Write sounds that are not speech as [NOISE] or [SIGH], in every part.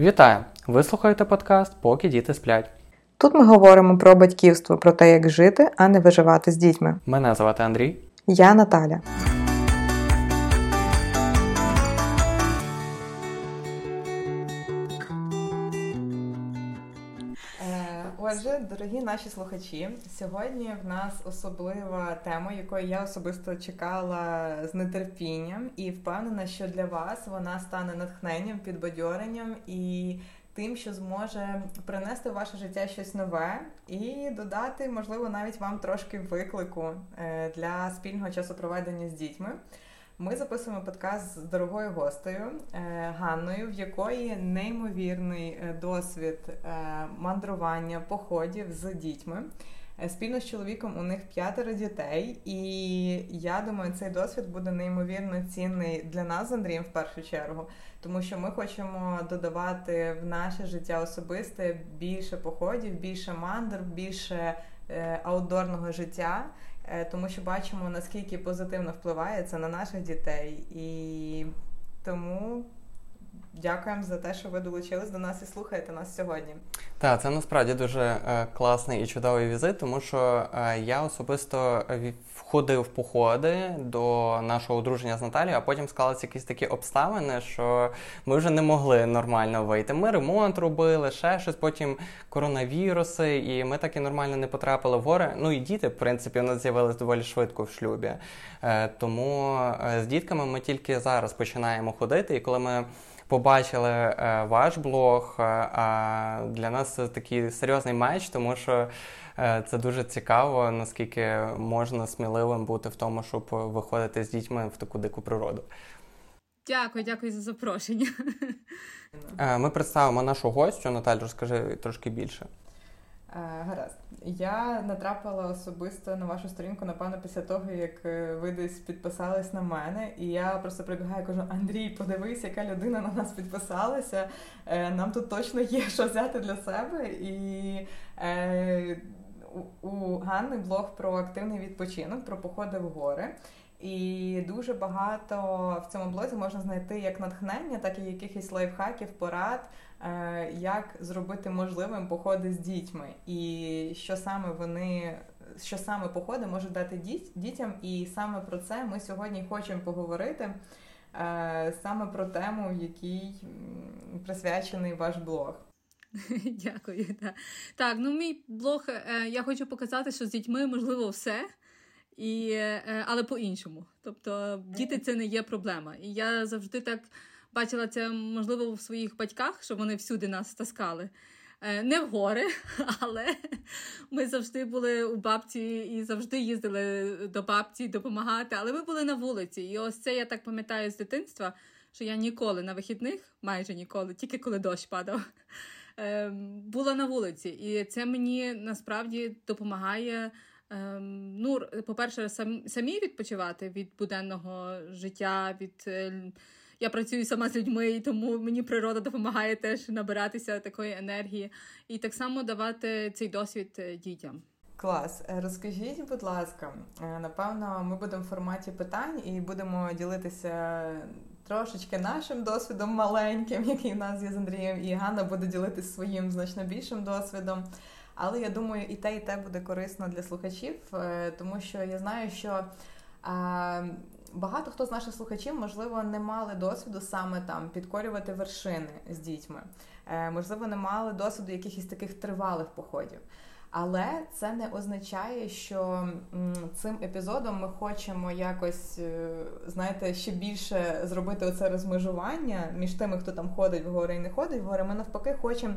Вітаю! Ви слухаєте подкаст Поки діти сплять. Тут ми говоримо про батьківство, про те, як жити, а не виживати з дітьми. Мене звати Андрій. Я Наталя. Дорогі наші слухачі, сьогодні в нас особлива тема, якої я особисто чекала з нетерпінням, і впевнена, що для вас вона стане натхненням, підбадьоренням і тим, що зможе принести в ваше життя щось нове і додати, можливо, навіть вам трошки виклику е, для спільного часопроведення з дітьми. Ми записуємо подкаст з дорогою гостею е, Ганною, в якої неймовірний е, досвід е, мандрування, походів з дітьми. Спільно з чоловіком у них п'ятеро дітей, і я думаю, цей досвід буде неймовірно цінний для нас з Андрієм в першу чергу, тому що ми хочемо додавати в наше життя особисте більше походів, більше мандр, більше аутдорного життя. Е, тому що бачимо, наскільки позитивно впливає це на наших дітей. І тому дякуємо за те, що ви долучились до нас і слухаєте нас сьогодні. Так, це насправді дуже е, класний і чудовий візит, тому що е, я особисто ходив походи до нашого одруження з Наталією, а потім склалися якісь такі обставини, що ми вже не могли нормально вийти. Ми ремонт робили, ще щось, потім коронавіруси, і ми так і нормально не потрапили в гори. Ну і діти, в принципі, у нас з'явилися доволі швидко в шлюбі. Е, тому з дітками ми тільки зараз починаємо ходити, і коли ми побачили е, ваш блог. Е, для нас це такий серйозний меч, тому що е, це дуже цікаво, наскільки можна сміливим бути в тому, щоб виходити з дітьми в таку дику природу. Дякую, дякую за запрошення. Ми представимо нашу гостю. Наталь, розкажи трошки більше. Гаразд. Я натрапила особисто на вашу сторінку, напевно, після того, як е, ви десь підписались на мене, і я просто прибігаю і кажу: Андрій, подивись, яка людина на нас підписалася. Е, нам тут точно є що взяти для себе. І е, у Ганни блог про активний відпочинок, про походи в гори. І дуже багато в цьому блозі можна знайти як натхнення, так і якихось лайфхаків, порад, е, як зробити можливим походи з дітьми, і що саме вони. Що саме походи можуть дати дітям, і саме про це ми сьогодні хочемо поговорити, е, саме про тему, якій присвячений ваш блог. [LAUGHS] Дякую. Так, так ну мій блог. Е, я хочу показати, що з дітьми можливо все і, е, але по-іншому. Тобто діти це не є проблема. І я завжди так бачила це, можливо, в своїх батьках, що вони всюди нас таскали. Е, не в гори, [LAUGHS] але ми завжди були у бабці і завжди їздили до бабці допомагати. Але ми були на вулиці. І ось це я так пам'ятаю з дитинства, що я ніколи на вихідних, майже ніколи, тільки коли дощ падав, була на вулиці. І це мені насправді допомагає Ем, ну, по-перше, сам, самі відпочивати від буденного життя. від... Е, я працюю сама з людьми, і тому мені природа допомагає теж набиратися такої енергії і так само давати цей досвід е, дітям. Клас, е, розкажіть, будь ласка, напевно, ми будемо в форматі питань і будемо ділитися трошечки нашим досвідом маленьким, який в нас є з Андрієм, і Ганна буде ділитися своїм значно більшим досвідом. Але я думаю, і те, і те буде корисно для слухачів, е, тому що я знаю, що багато хто з наших слухачів, можливо, не мали досвіду саме там підкорювати вершини з дітьми, е, можливо, не мали досвіду якихось таких тривалих походів. Але це не означає, що цим епізодом ми хочемо якось, е, знаєте, ще більше зробити оце розмежування між тими, хто там ходить в гори і не ходить в гори. Ми навпаки хочемо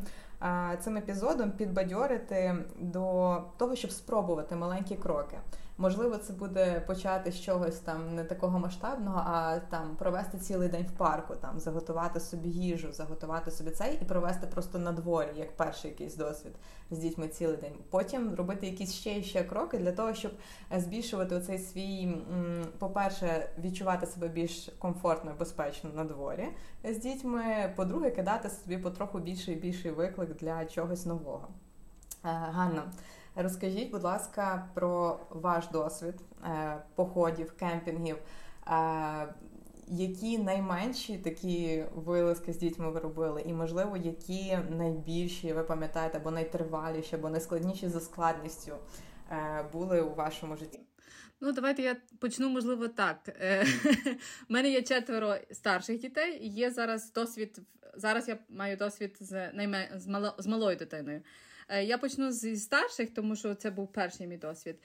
цим епізодом підбадьорити до того, щоб спробувати маленькі кроки. Можливо, це буде почати з чогось там не такого масштабного, а там провести цілий день в парку, там заготувати собі їжу, заготувати собі цей і провести просто на дворі, як перший якийсь досвід з дітьми цілий день. Потім робити якісь ще і ще кроки для того, щоб збільшувати оцей свій, по-перше, відчувати себе більш комфортно і безпечно на дворі з дітьми. По-друге, кидати собі потроху більший і більший виклик для чогось нового. Е, Ганна. Розкажіть, будь ласка, про ваш досвід е, походів, кемпінгів. Е, які найменші такі вилазки з дітьми ви робили, і, можливо, які найбільші, ви пам'ятаєте, або найтриваліші, або найскладніші за складністю були у вашому житті? Ну, давайте я почну, можливо, так. [LAUGHS] У мене є четверо старших дітей, і є зараз досвід. Зараз я маю досвід з найме з, мало, з малою дитиною. Е, я почну зі старших, тому що це був перший мій досвід.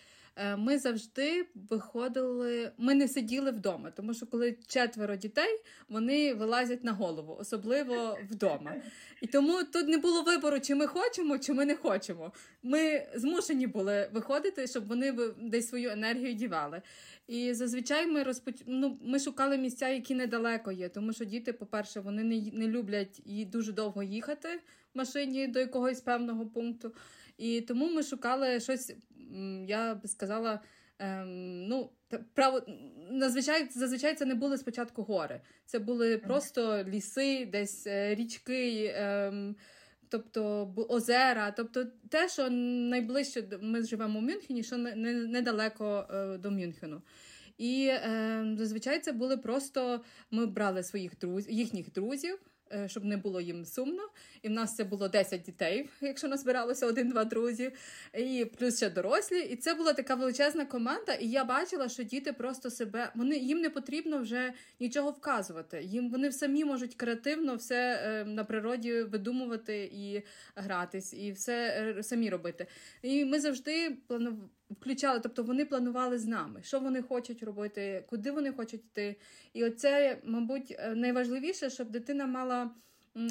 Е, ми завжди виходили, ми не сиділи вдома, тому що коли четверо дітей, вони вилазять на голову, особливо вдома. І тому тут не було вибору, чи ми хочемо, чи ми не хочемо. Ми змушені були виходити, щоб вони десь свою енергію дівали. І зазвичай ми розпоч... ну, ми шукали місця, які недалеко є, тому що діти, по-перше, вони не не люблять і дуже довго їхати в машині до якогось певного пункту. І тому ми шукали щось, я би сказала, ем, ну, право, зазвичай, зазвичай це не були спочатку гори. Це були просто ліси, десь е, річки. Ем, Тобто озера, тобто те, що найближче ми живемо в Мюнхені, що недалеко е, до Мюнхену. І е, зазвичай це були просто ми брали своїх друзів, їхніх друзів, щоб не було їм сумно. І в нас це було 10 дітей, якщо назбиралося один-два друзі, і плюс ще дорослі. І це була така величезна команда. І я бачила, що діти просто себе вони їм не потрібно вже нічого вказувати. Їм вони самі можуть креативно все е, на природі видумувати і гратись, і все е, самі робити. І ми завжди планували включали, тобто вони планували з нами, що вони хочуть робити, куди вони хочуть йти. І оце, мабуть, е, найважливіше, щоб дитина мала.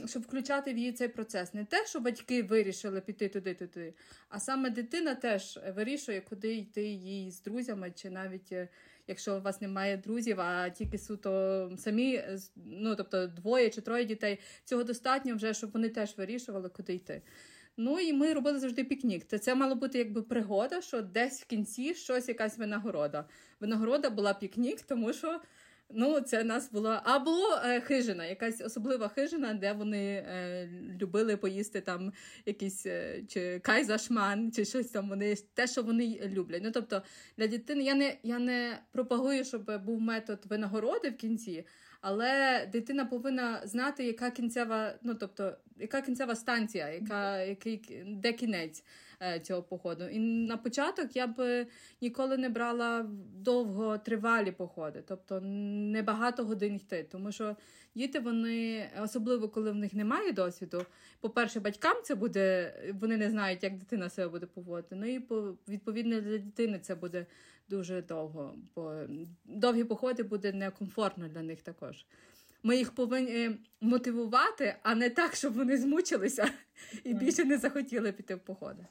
Щоб включати в її цей процес. Не те, що батьки вирішили піти туди, туди, а саме дитина теж вирішує, куди йти їй з друзями, чи навіть е, якщо у вас немає друзів, а тільки суто самі, е, ну тобто двоє чи троє дітей, цього достатньо вже, щоб вони теж вирішували, куди йти. Ну і ми робили завжди пікнік. Це це мало бути якби пригода, що десь в кінці щось якась винагорода. Винагорода була пікнік, тому що ну, це нас була або е, хижина, якась особлива хижина, де вони е, любили поїсти там якийсь е, чи кайзашман, чи щось там. Вони те, що вони люблять. Ну тобто для дитини я не я не пропагую, щоб був метод винагороди в кінці. Але дитина повинна знати, яка кінцева, ну тобто, яка кінцева станція, яка який де кінець е, цього походу. І на початок я б ніколи не брала довго тривалі походи, тобто не багато годин йти. Тому що діти, вони, особливо коли в них немає досвіду, по-перше, батькам це буде, вони не знають, як дитина себе буде поводити. Ну і відповідно для дитини це буде дуже довго, бо довгі походи буде некомфортно для них також. Ми їх повинні мотивувати, а не так, щоб вони змучилися [LAUGHS] і більше не захотіли піти в походи.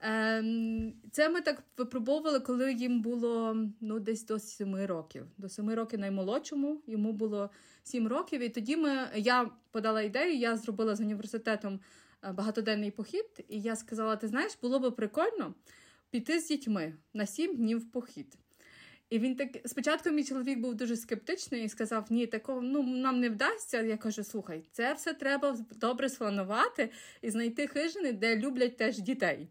Ем, це ми так випробовували, коли їм було ну, десь до семи років. До семи років наймолодшому, йому було сім років. І тоді ми, я подала ідею, я зробила з університетом е, багатоденний похід, і я сказала: ти знаєш, було би прикольно піти з дітьми на сім днів в похід. І він так спочатку мій чоловік був дуже скептичний і сказав: Ні, такого ну нам не вдасться. Я кажу: слухай, це все треба добре спланувати і знайти хижини, де люблять теж дітей.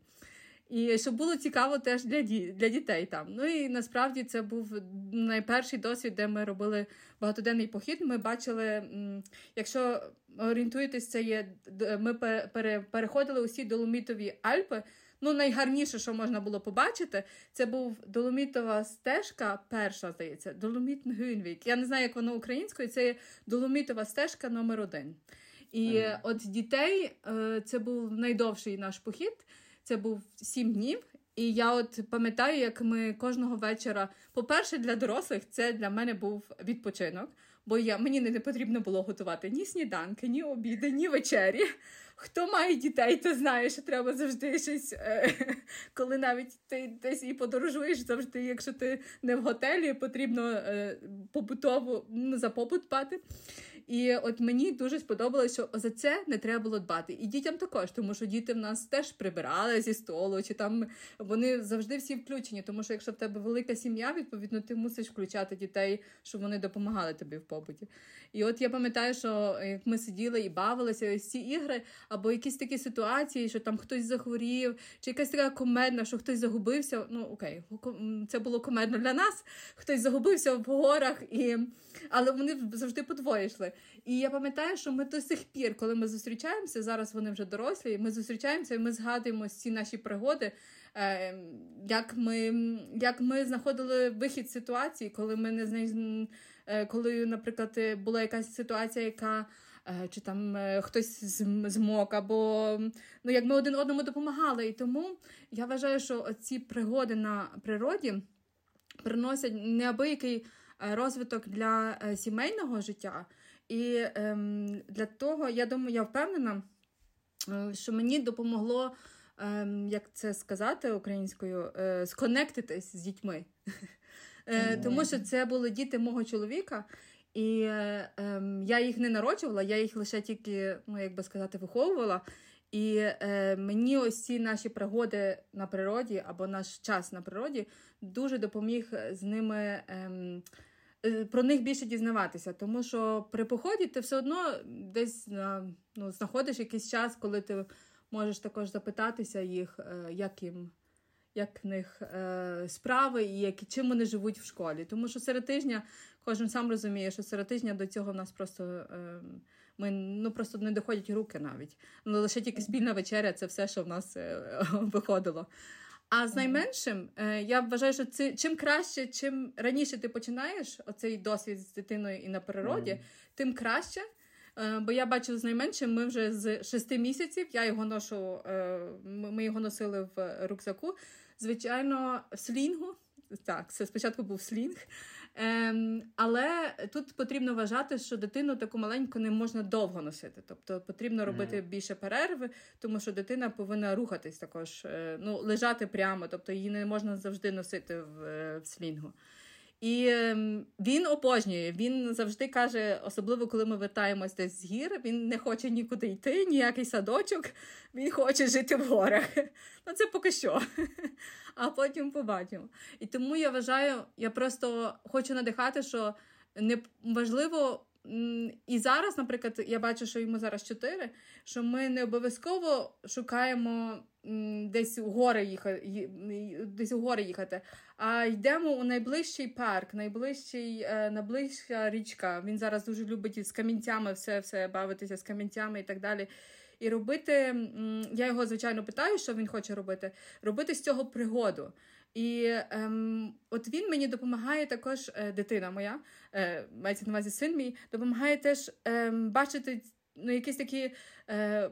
І щоб було цікаво теж для ді, для дітей там. Ну і насправді це був найперший досвід, де ми робили багатоденний похід. Ми бачили, якщо орієнтуєтесь, це є ми переходили усі доломітові Альпи. Ну, найгарніше, що можна було побачити, це був доломітова стежка, перша, здається, Доломіт Гюнвік. Я не знаю, як воно українською, це доломітова стежка номер один. І ага. от дітей е, це був найдовший наш похід. Це був сім днів. І я от пам'ятаю, як ми кожного вечора, по-перше, для дорослих це для мене був відпочинок, бо я мені не потрібно було готувати ні сніданки, ні обіди, ні вечері. Хто має дітей, то знає, що треба завжди щось, е, [LAUGHS] коли навіть ти десь і подорожуєш, завжди, якщо ти не в готелі, потрібно е, побутово ну, за побут дбати. І от мені дуже сподобалося, що за це не треба було дбати. І дітям також, тому що діти в нас теж прибирали зі столу, чи там вони завжди всі включені. Тому що якщо в тебе велика сім'я, відповідно, ти мусиш включати дітей, щоб вони допомагали тобі в побуті. І от я пам'ятаю, що як ми сиділи і бавилися, ось ці ігри, або якісь такі ситуації, що там хтось захворів, чи якась така комедна, що хтось загубився. Ну окей, це було комедно для нас. Хтось загубився в горах, і... але вони завжди подвоє йшли. І я пам'ятаю, що ми до сих пір, коли ми зустрічаємося, зараз вони вже дорослі, ми зустрічаємося і ми згадуємо ці наші пригоди. Е, як ми як ми знаходили вихід з ситуації, коли ми не е, коли, наприклад, була якась ситуація, яка чи там хтось змог, або ну, як ми один одному допомагали. І тому я вважаю, що ці пригоди на природі приносять неабиякий розвиток для сімейного життя. І ем, для того, я думаю, я впевнена, що мені допомогло ем, як це сказати українською, е, сконектитись з дітьми. [LAUGHS] Е, тому що це були діти мого чоловіка, і е, я їх не народжувала, я їх лише тільки, ну як би сказати, виховувала. І е, мені ось ці наші пригоди на природі або наш час на природі дуже допоміг з ними. Ем, е, про них більше дізнаватися, тому що при поході ти все одно десь ну, знаходиш якийсь час, коли ти можеш також запитатися їх, е, як їм. Як в них е, справи і як, чим вони живуть в школі. Тому що серед тижня кожен сам розуміє, що серед тижня до цього в нас просто е, ми ну просто не доходять руки навіть. Ну лише тільки спільна вечеря це все, що в нас е, [LAUGHS] виходило. А з найменшим е, я вважаю, що це чим краще, чим раніше ти починаєш оцей досвід з дитиною і на природі, mm. тим краще. Е, бо я бачу з найменшим, ми вже з шести місяців. Я його ношу, е, ми його носили в рюкзаку. Звичайно, в слінгу. Так, це спочатку був слінг. Ем, Але тут потрібно вважати, що дитину таку маленьку не можна довго носити. Тобто потрібно робити більше перерви, тому що дитина повинна рухатись також, е, ну, лежати прямо, тобто її не можна завжди носити в, в слінгу. І ем, він обожнює. Він завжди каже, особливо коли ми вертаємось десь з гір, він не хоче нікуди йти, ніякий садочок, він хоче жити в горах. [LAUGHS] Ну це поки що. [LAUGHS] А потім побачимо. І тому я вважаю, я просто хочу надихати, що не важливо. І зараз, наприклад, я бачу, що йому зараз 4, що ми не обов'язково шукаємо десь у гори їхати, десь у гори їхати, а йдемо у найближчий парк, найближчий, е, найближча річка. Він зараз дуже любить з камінцями все все бавитися з камінцями і так далі. І робити, я його, звичайно, питаю, що він хоче робити, робити з цього пригоду. І ем, от він мені допомагає також, е, дитина моя, е, мається на увазі син мій, допомагає теж ем, бачити ну, якісь такі е,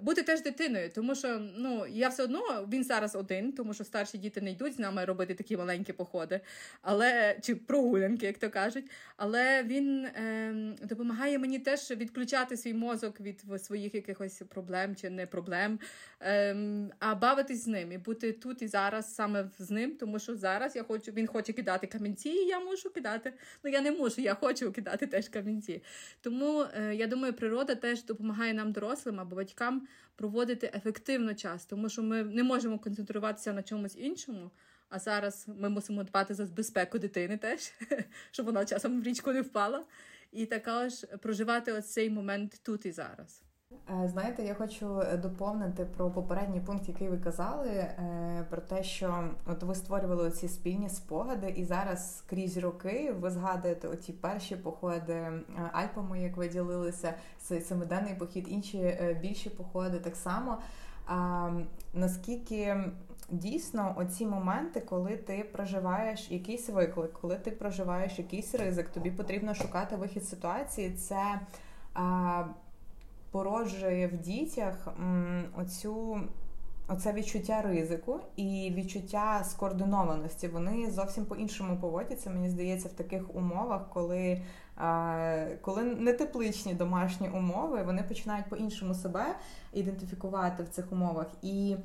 бути теж дитиною, тому що ну, я все одно він зараз один, тому що старші діти не йдуть з нами робити такі маленькі походи, але чи прогулянки, як то кажуть. Але він е, допомагає мені теж відключати свій мозок від своїх якихось проблем чи не проблем, е, а бавитись з ним і бути тут і зараз саме з ним, тому що зараз я хочу, він хоче кидати камінці, і я можу кидати. Ну я не можу, я хочу кидати теж камінці. Тому е, я думаю, природа теж допомагає нам дорослим або батькам проводити ефективно час, тому що ми не можемо концентруватися на чомусь іншому. А зараз ми мусимо дбати за безпеку дитини теж, [LAUGHS] щоб вона часом в річку не впала, і також проживати ось цей момент тут і зараз. Е, знаєте, я хочу е, доповнити про попередній пункт, який ви казали, е, про те, що от ви створювали ці спільні спогади, і зараз крізь роки ви згадуєте оті перші походи Альпами, як ви ділилися, семиденний похід, інші більші походи так само. А наскільки дійсно оці моменти, коли ти проживаєш якийсь виклик, коли ти проживаєш якийсь ризик, тобі потрібно шукати вихід з ситуації, це породжує в дітях оцю. Оце відчуття ризику і відчуття скоординованості. Вони зовсім по-іншому поводяться, мені здається, в таких умовах, коли коли не тепличні домашні умови, вони починають по-іншому себе ідентифікувати в цих умовах. І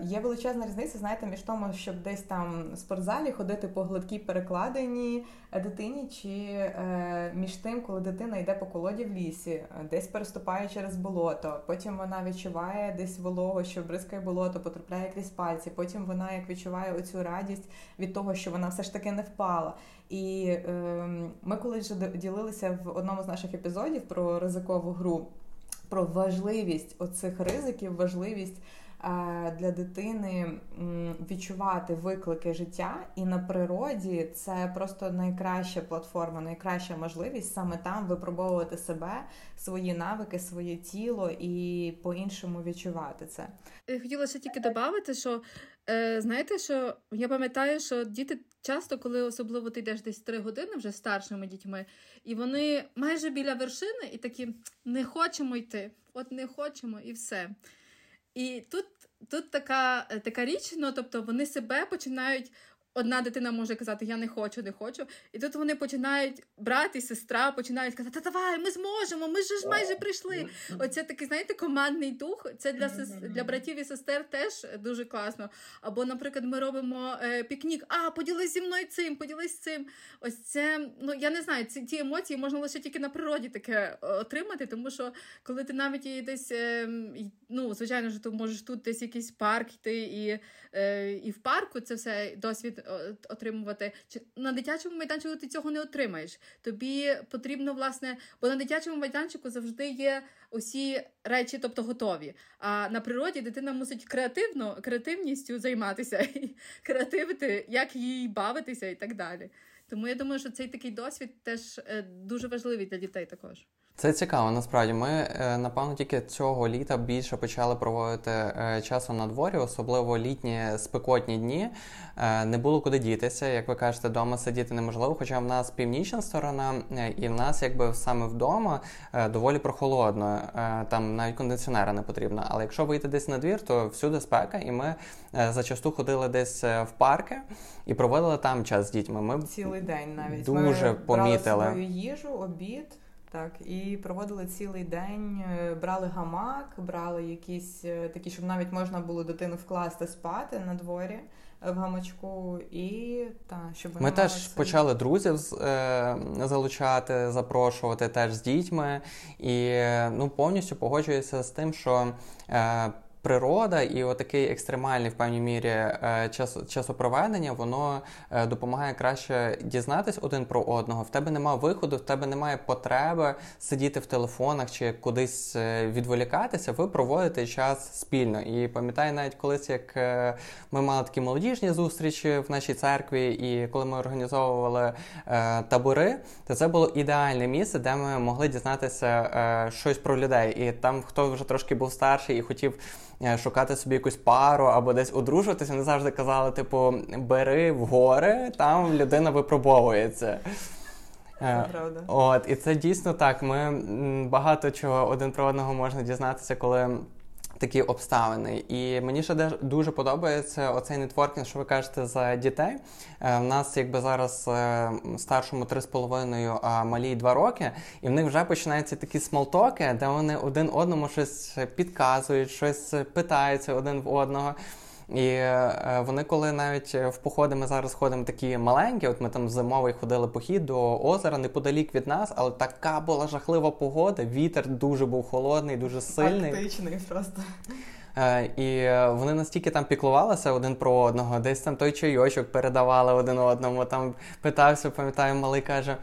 Є величезна різниця, знаєте, між тому, щоб десь там в спортзалі ходити по гладкій перекладині дитині, чи е, між тим, коли дитина йде по колоді в лісі, десь переступає через болото, потім вона відчуває десь вологу, що бризкає болото, потрапляє крізь пальці. Потім вона як відчуває оцю радість від того, що вона все ж таки не впала. І е, ми колись ділилися в одному з наших епізодів про ризикову гру, про важливість оцих ризиків, важливість для дитини відчувати виклики життя, і на природі це просто найкраща платформа, найкраща можливість саме там випробовувати себе, свої навики, своє тіло і по-іншому відчувати це. Хотіла ще тільки додати, що е, знаєте, що я пам'ятаю, що діти часто, коли особливо ти йдеш десь три години вже старшими дітьми, і вони майже біля вершини, і такі не хочемо йти, от не хочемо, і все. І тут тут така така річ, ну тобто вони себе починають Одна дитина може казати, я не хочу, не хочу. І тут вони починають, брат і сестра починають казати, та давай, ми зможемо, ми ж майже прийшли. Оце такий, знаєте, командний дух. Це для для братів і сестер теж дуже класно. Або, наприклад, ми робимо е, пікнік, а поділись зі мною цим, поділись цим. Ось це, ну я не знаю, ці ті емоції можна лише тільки на природі таке е, отримати, тому що коли ти навіть і десь, е, ну, звичайно ж, ти можеш тут десь якийсь парк йти, і, е, і в парку це все досвід отримувати. На дитячому майданчику ти цього не отримаєш. Тобі потрібно, власне, бо на дитячому майданчику завжди є усі речі, тобто готові. А на природі дитина мусить креативно, креативністю займатися [LAUGHS] креативити, як їй бавитися і так далі. Тому я думаю, що цей такий досвід теж е, дуже важливий для дітей також. Це цікаво, насправді. Ми, е, напевно, тільки цього літа більше почали проводити е, часу на дворі, особливо літні спекотні дні. Е, не було куди дітися. Як ви кажете, вдома сидіти неможливо. Хоча в нас північна сторона, і в нас, якби саме вдома, доволі прохолодно. Там навіть кондиціонера не потрібно. Але якщо вийти десь на двір, то всюди спека, і ми зачасту ходили десь в парки і проводили там час з дітьми. Ми цілий день навіть дуже ми помітили брали свою їжу, обід. Так, і проводили цілий день, е, брали гамак, брали якісь е, такі, щоб навіть можна було дитину вкласти спати на дворі е, в гамачку, і та щоб ми теж собі. почали друзів залучати, запрошувати теж з дітьми, і ну повністю погоджуюся з тим, що. Е, природа і отакий екстремальний в певній мірі е, час, часопроведення, воно е, допомагає краще дізнатись один про одного. В тебе немає виходу, в тебе немає потреби сидіти в телефонах чи кудись е, відволікатися. Ви проводите час спільно. І пам'ятаю, навіть колись як ми мали такі молодіжні зустрічі в нашій церкві, і коли ми організовували табори, то це було ідеальне місце, де ми могли дізнатися щось про людей. І там хто вже трошки був старший і хотів. Е, шукати собі якусь пару або десь одружуватися, вони завжди казали, типу, бери в гори, там людина випробовується. Це е, правда. От, І це дійсно так. Ми багато чого один про одного можна дізнатися, коли такі обставини. І мені ще дуже подобається оцей нетворкінг, що ви кажете за дітей. У е, нас якби зараз е, старшому 3,5, а малій 2 роки, і в них вже починаються такі смолтоки, де вони один одному щось підказують, щось питаються один в одного. І е, вони, коли навіть в походи ми зараз ходимо такі маленькі, от ми там зимовий ходили похід до озера неподалік від нас, але така була жахлива погода. Вітер дуже був холодний, дуже сильний. Арктичний просто. Е, і вони настільки там піклувалися один про одного, десь там той чайочок передавали один одному. Там питався, пам'ятаю, малий каже.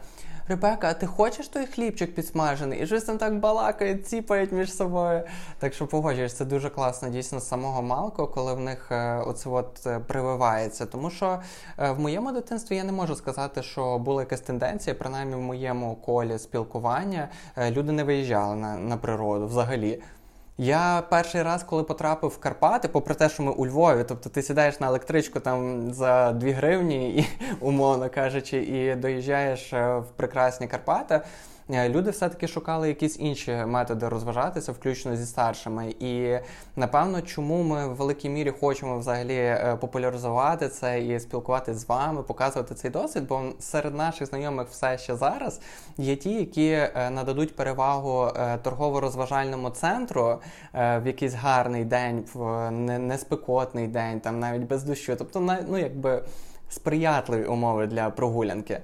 Ребека, а ти хочеш той хлібчик підсмажений? І щось там так балакають, ціпають між собою. Так що погоджуєш, це дуже класно дійсно з самого малку, коли в них е, оце от е, прививається. Тому що е, в моєму дитинстві я не можу сказати, що була якась тенденція, принаймні в моєму колі спілкування люди не виїжджали на, на природу взагалі. Я перший раз, коли потрапив в Карпати, попри те, що ми у Львові, тобто ти сідаєш на електричку там за 2 гривні, і, [LAUGHS] умовно кажучи, і доїжджаєш е, в прекрасні Карпати. Е, люди все-таки шукали якісь інші методи розважатися, включно зі старшими. І напевно, чому ми в великій мірі хочемо взагалі е, популяризувати це і спілкуватися з вами, показувати цей досвід, бо серед наших знайомих все ще зараз є ті, які нададуть перевагу торгово-розважальному центру в якийсь гарний день, в неспекотний день, там навіть без дощу. Тобто, ну якби сприятливі умови для прогулянки,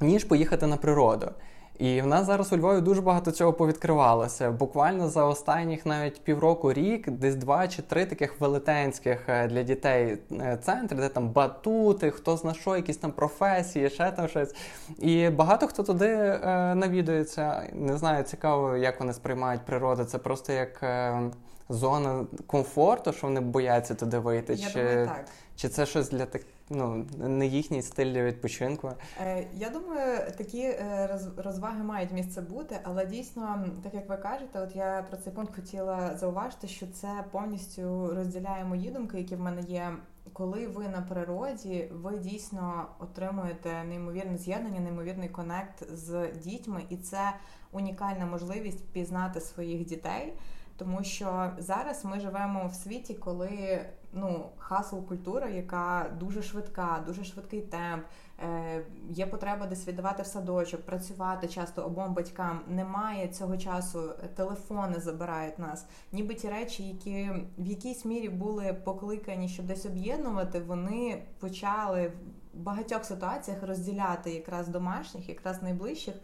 ніж поїхати на природу. І в нас зараз у Львові дуже багато цього повідкривалося. Буквально за останніх навіть півроку рік, десь два чи три таких велетенських е, для дітей е, центри, де там батути, хто зна що, якісь там професії, ще там щось. І багато хто туди е, навідується. Не знаю, цікаво, як вони сприймають природу. Це просто як е, зона комфорту, що вони бояться туди вийти. Я чи, думаю, так. чи це щось для таких ну, не їхній стиль відпочинку. Е, я думаю, такі е, розваги мають місце бути, але дійсно, так як ви кажете, от я про цей пункт хотіла зауважити, що це повністю розділяє мої думки, які в мене є. Коли ви на природі, ви дійсно отримуєте неймовірне з'єднання, неймовірний connect з дітьми, і це унікальна можливість пізнати своїх дітей. Тому що зараз ми живемо в світі, коли ну хасл культура, яка дуже швидка, дуже швидкий темп. Е, Є потреба десь віддавати в садочок, працювати часто обом батькам. Немає цього часу, телефони забирають нас. Ніби ті речі, які в якійсь мірі були покликані, щоб десь об'єднувати, вони почали в багатьох ситуаціях розділяти якраз домашніх, якраз найближчих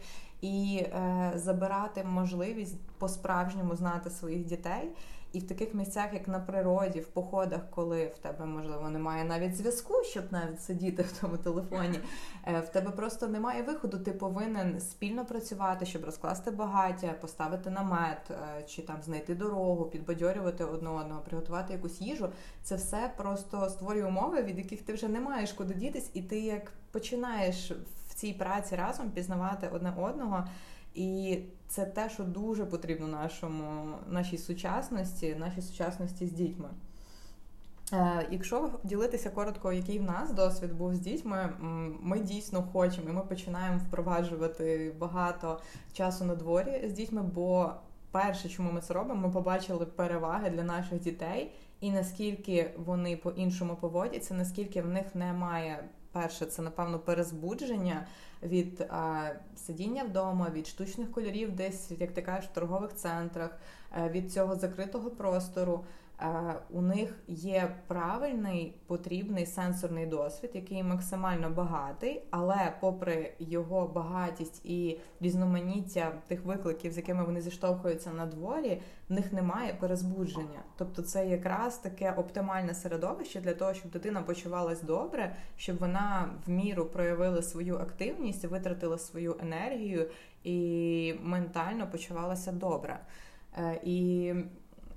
і е, забирати можливість по-справжньому знати своїх дітей. І в таких місцях, як на природі, в походах, коли в тебе можливо немає навіть зв'язку, щоб навіть сидіти в тому телефоні, е, в тебе просто немає виходу. Ти повинен спільно працювати, щоб розкласти багаття, поставити намет е, чи там знайти дорогу, підбадьорювати одне одного, приготувати якусь їжу. Це все просто створює умови, від яких ти вже не маєш куди дітись, і ти як починаєш в цій праці разом пізнавати одне одного. І це те, що дуже потрібно нашому, нашій сучасності, нашій сучасності з дітьми. Е, Якщо ділитися коротко, який в нас досвід був з дітьми, ми дійсно хочемо, і ми починаємо впроваджувати багато часу на дворі з дітьми, бо перше, чому ми це робимо, ми побачили переваги для наших дітей, і наскільки вони по-іншому поводяться, наскільки в них немає Перше, це напевно перезбудження від а, сидіння вдома, від штучних кольорів, десь, як ти кажеш, в торгових центрах, е, від цього закритого простору. Е, у них є правильний потрібний сенсорний досвід, який максимально багатий, але попри його багатість і різноманіття тих викликів, з якими вони зіштовхуються на дворі, в них немає перезбудження. Тобто, це якраз таке оптимальне середовище для того, щоб дитина почувалась добре, щоб вона в міру проявила свою активність, витратила свою енергію і ментально почувалася добре. Е, і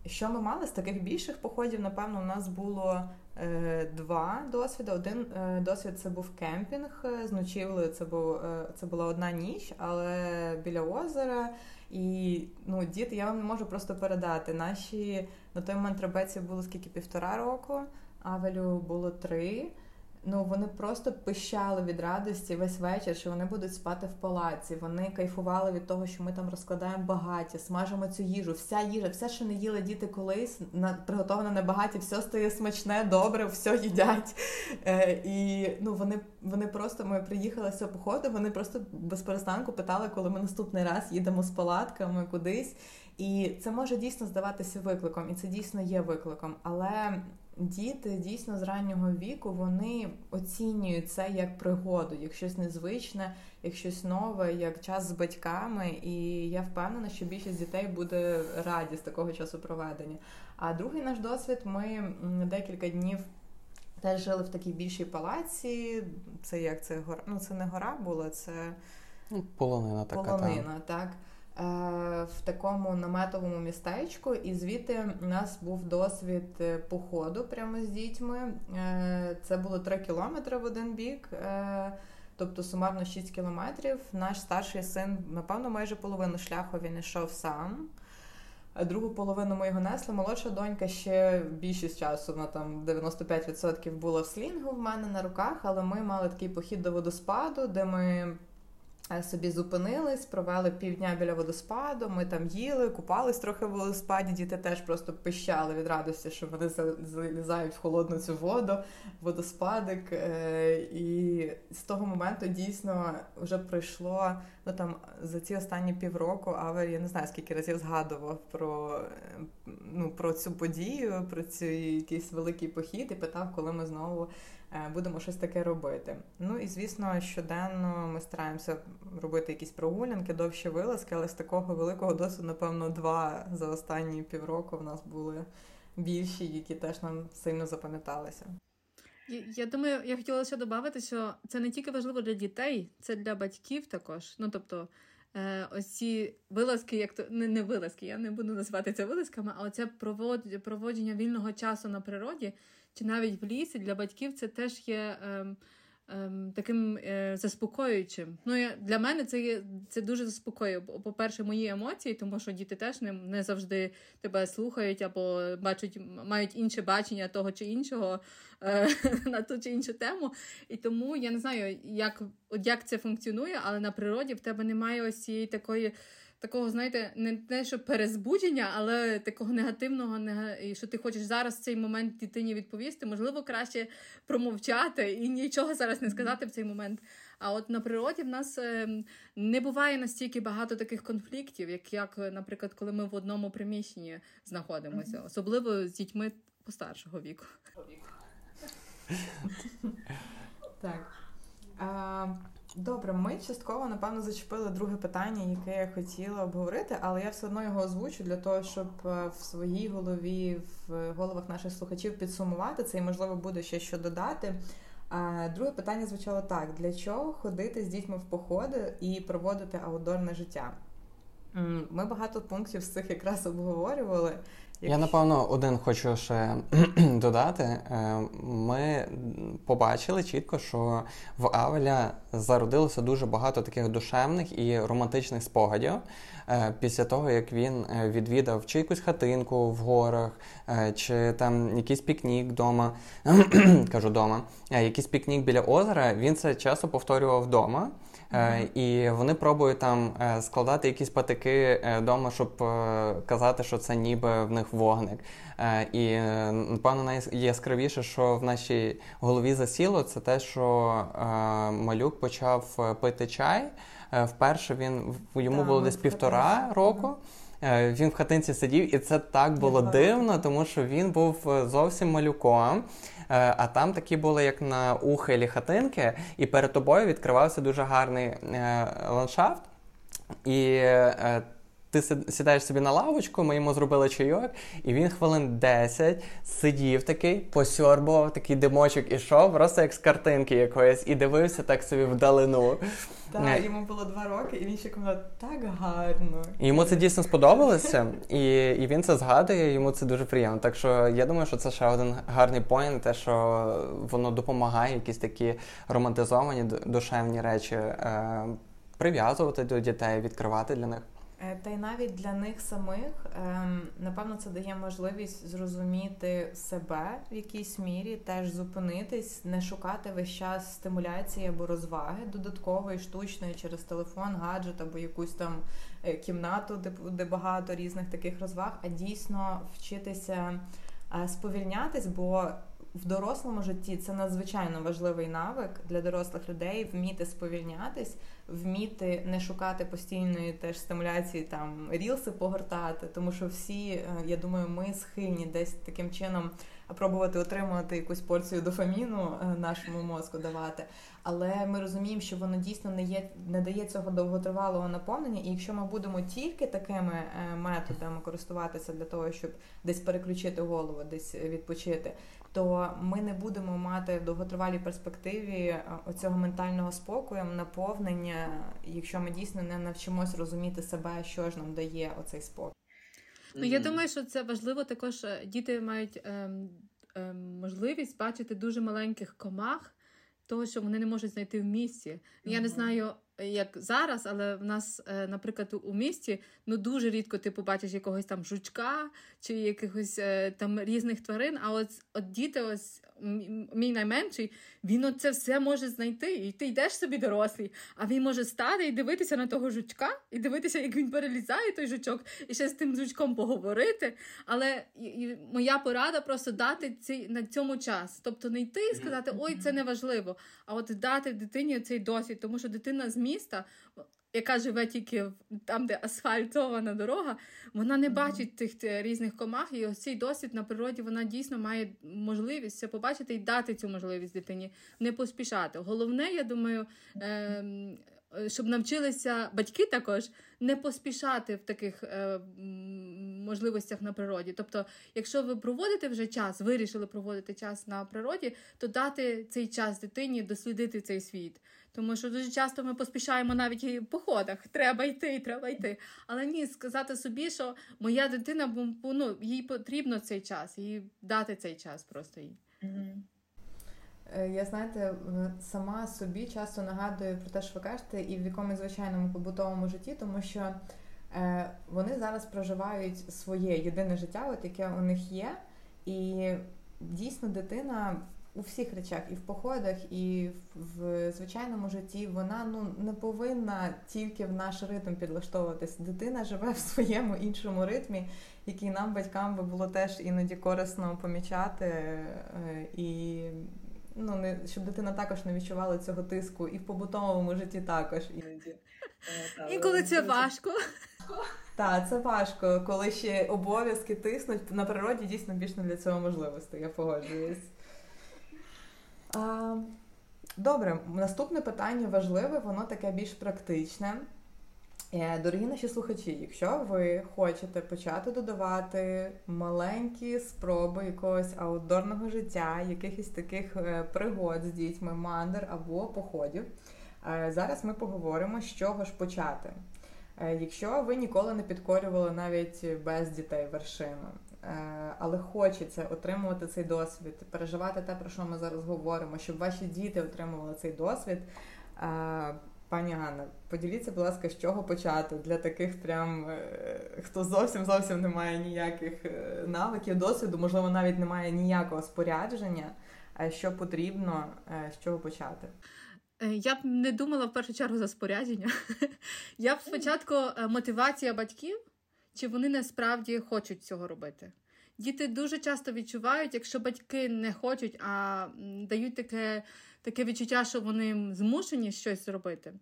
що ми мали з таких більших походів? Напевно, у нас було е, два досвіди. Один е, досвід це був кемпінг з ночівлею. Це був е, це була одна ніч, але біля озера. І ну, діти, я вам не можу просто передати. Наші на той момент рабеці було скільки півтора року, Авелю було три ну вони просто пищали від радості весь вечір, що вони будуть спати в палаці. Вони кайфували від того, що ми там розкладаємо багаття, смажимо цю їжу. Вся їжа, все, що не їли діти колись, на приготоване на багаті, все стає смачне, добре, все їдять. Е, І ну вони вони просто ми приїхали з походу. Вони просто без перестанку питали, коли ми наступний раз їдемо з палатками кудись. І це може дійсно здаватися викликом, і це дійсно є викликом. Але діти дійсно з раннього віку вони оцінюють це як пригоду, як щось незвичне, як щось нове, як час з батьками. І я впевнена, що більшість дітей буде раді з такого часу проведення. А другий наш досвід ми декілька днів. Теж жили в такій більшій палаці. Це як це гора? Ну це не гора була, це ну, полонина така. Полонина, так. Е, в такому наметовому містечку, і звідти у нас був досвід е, походу прямо з дітьми. Е, це було 3 кілометри в один бік, тобто сумарно 6 кілометрів. Наш старший син, напевно, майже половину шляху він йшов сам. Другу половину ми його несли. Молодша донька ще більшість часу, вона там 95% була в слінгу в мене на руках, але ми мали такий похід до водоспаду, де ми Е, собі зупинились, провели півдня біля водоспаду. Ми там їли, купались трохи в водоспаді. Діти теж просто пищали від радості, що вони залізають в холодну цю воду, водоспадик. Е, і з того моменту дійсно вже пройшло ну там за ці останні півроку. Авер я не знаю скільки разів згадував про ну, про цю подію, про цей якийсь великий похід і питав, коли ми знову. Е, будемо щось таке робити. Ну і звісно, щоденно ми стараємося робити якісь прогулянки, довші вилазки, але з такого великого досвіду, напевно, два за останні півроку в нас були більші, які теж нам сильно запам'яталися. Я думаю, я хотіла ще додати, що це не тільки важливо для дітей, це для батьків також. Ну тобто, е, ось ці вилазки, як то не не вилазки, я не буду називати це вилазками, а оце проводження вільного часу на природі чи навіть в лісі для батьків це теж є ем, ем, таким е, заспокоюючим. Ну, я, Для мене це є це дуже заспокоює. По-перше, мої емоції, тому що діти теж не не завжди тебе слухають або бачать, мають інше бачення того чи іншого е, [LAUGHS] на ту чи іншу тему. І тому я не знаю, як, як це функціонує, але на природі в тебе немає ось цієї такої такого, знаєте, не те, що перезбудження, але такого негативного, і що ти хочеш зараз в цей момент дитині відповісти, можливо, краще промовчати і нічого зараз не сказати в цей момент. А от на природі в нас ем, не буває настільки багато таких конфліктів, як, як наприклад, коли ми в одному приміщенні знаходимося, особливо з дітьми постаршого віку. Так. Добре, ми частково, напевно, зачепили друге питання, яке я хотіла обговорити, але я все одно його озвучу для того, щоб е, в своїй голові, в головах наших слухачів підсумувати це і, можливо, буде ще що додати. Друге питання звучало так: для чого ходити з дітьми в походи і проводити аутдорне життя? Ми багато пунктів з цих якраз обговорювали. Я напевно один хочу ще [CLEARS THROAT] додати. Е, ми побачили чітко, що в Авеля зародилося дуже багато таких душевних і романтичних спогадів е, після того, як він е, відвідав чи якусь хатинку в горах, чи там якийсь пікнік вдома. [CLEARS THROAT] кажу вдома, якийсь пікнік біля озера. Він це часто повторював вдома. Е, і вони пробують там е, складати якісь патики вдома, е, щоб казати, що це ніби в них вогник. І напевно найяскравіше, що в нашій голові засіло, це те, що малюк почав пити чай. Вперше він йому було десь півтора року. Він в хатинці сидів, і це так було дивно, тому що він був зовсім малюком. Е, а там такі були, як на ухилі хатинки, і перед тобою відкривався дуже гарний е, ландшафт. І е, ти сідаєш собі на лавочку, ми йому зробили чайок, і він хвилин 10 сидів такий, посьорбував, такий димочок ішов, просто як з картинки якоїсь, і дивився так собі вдалину. Так, е. йому було два роки, і він ще казав, так гарно. І Йому це дійсно сподобалося, і і він це згадує, йому це дуже приємно. Так що я думаю, що це ще один гарний поінт, те, що воно допомагає, якісь такі романтизовані душевні речі е, прив'язувати до дітей, відкривати для них. Е, та й навіть для них самих, ем, напевно, це дає можливість зрозуміти себе в якійсь мірі, теж зупинитись, не шукати весь час стимуляції або розваги додаткової, штучної через телефон, гаджет або якусь там е, кімнату, де, багато різних таких розваг, а дійсно вчитися е, сповільнятись, бо в дорослому житті це надзвичайно важливий навик для дорослих людей вміти сповільнятись, вміти не шукати постійної теж стимуляції, там рілси погортати, тому що всі, е, я думаю, ми схильні десь таким чином пробувати отримувати якусь порцію дофаміну е, нашому мозку давати. Але ми розуміємо, що воно дійсно не є не дає цього довготривалого наповнення. І якщо ми будемо тільки такими е, методами користуватися для того, щоб десь переключити голову, десь відпочити, то ми не будемо мати в довготривалій перспективі е, оцього ментального спокою, наповнення, якщо ми дійсно не навчимось розуміти себе, що ж нам дає оцей спокій. Ну я думаю, що це важливо також. Е, діти мають ем, ем, можливість бачити дуже маленьких комах, того, що вони не можуть знайти в місці. Mm-hmm. Я не знаю. Як зараз, але в нас, е, наприклад, у місті ну дуже рідко ти побачиш якогось там жучка чи якихось е, там різних тварин. А от от діти, ось мій найменший, він це все може знайти. І ти йдеш собі дорослий, а він може стати і дивитися на того жучка, і дивитися, як він перелізає той жучок, і ще з тим жучком поговорити. Але і, і моя порада просто дати цей на цьому час. Тобто не йти і сказати, ой, це не важливо. А от дати дитині цей досвід, тому що дитина з міста. Яка живе тільки там, де асфальтована дорога, вона не бачить тих різних комах, і ось цей досвід на природі вона дійсно має можливість це побачити і дати цю можливість дитині, не поспішати. Головне, я думаю, ем, щоб навчилися батьки також не поспішати в таких е, можливостях на природі. Тобто, якщо ви проводите вже час, вирішили проводити час на природі, то дати цей час дитині дослідити цей світ. Тому що дуже часто ми поспішаємо навіть і в походах. Треба йти, треба йти. Але ні, сказати собі, що моя дитина ну, їй потрібно цей час, і дати цей час просто їй. Е, я знаєте, сама собі часто нагадую про те, що ви кажете, і в якомусь звичайному побутовому житті, тому що е, вони зараз проживають своє єдине життя, от яке у них є, і дійсно дитина. У всіх речах, і в походах, і в звичайному житті вона ну не повинна тільки в наш ритм підлаштовуватись. Дитина живе в своєму іншому ритмі, який нам, батькам, би було теж іноді корисно помічати е, і ну не щоб дитина також не відчувала цього тиску, і в побутовому житті також іноді. Е, Інколи це важко. Так, це важко, коли ще обов'язки тиснуть на природі дійсно більш не для цього можливості, я погоджуюсь. Добре, наступне питання важливе, воно таке більш практичне. Е, дорогі наші слухачі, якщо ви хочете почати додавати маленькі спроби якогось аутдорного життя, якихось таких е, пригод з дітьми, мандр або походів, е, зараз ми поговоримо, з чого ж почати. Якщо ви ніколи не підкорювали навіть без дітей вершину, але хочеться отримувати цей досвід, переживати те, про що ми зараз говоримо, щоб ваші діти отримували цей досвід. Пані Ганна, поділіться, будь ласка, з чого почати для таких, прям е, хто зовсім зовсім не має ніяких е, навиків, досвіду, можливо, навіть не має ніякого спорядження. Що потрібно, е, з чого почати? Я б не думала в першу чергу за спорядження. [LAUGHS] Я б спочатку мотивація батьків, чи вони насправді хочуть цього робити. Діти дуже часто відчувають, якщо батьки не хочуть, а дають таке таке відчуття, що вони змушені щось робити.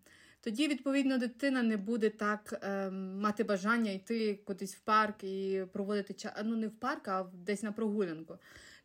Тоді, відповідно, дитина не буде так е, мати бажання йти кудись в парк і проводити час, ну не в парк, а десь на прогулянку.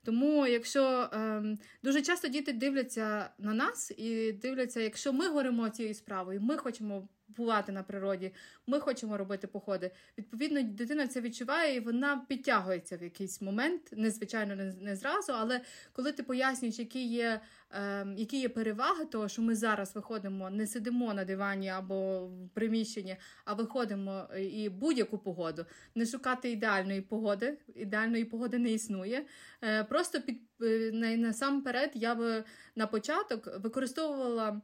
Тому, якщо е, дуже часто діти дивляться на нас і дивляться, якщо ми горимо цією справою, ми хочемо бувати на природі, ми хочемо робити походи. Відповідно, дитина це відчуває і вона підтягується в якийсь момент, незвичайно не, зразу. Але коли ти пояснюєш, які є е, які є переваги, того, що ми зараз виходимо, не сидимо на дивані або в приміщенні, а виходимо е, і будь-яку погоду, не шукати ідеальної погоди. Ідеальної погоди не існує. Е, Просто під е, насамперед я би на початок використовувала.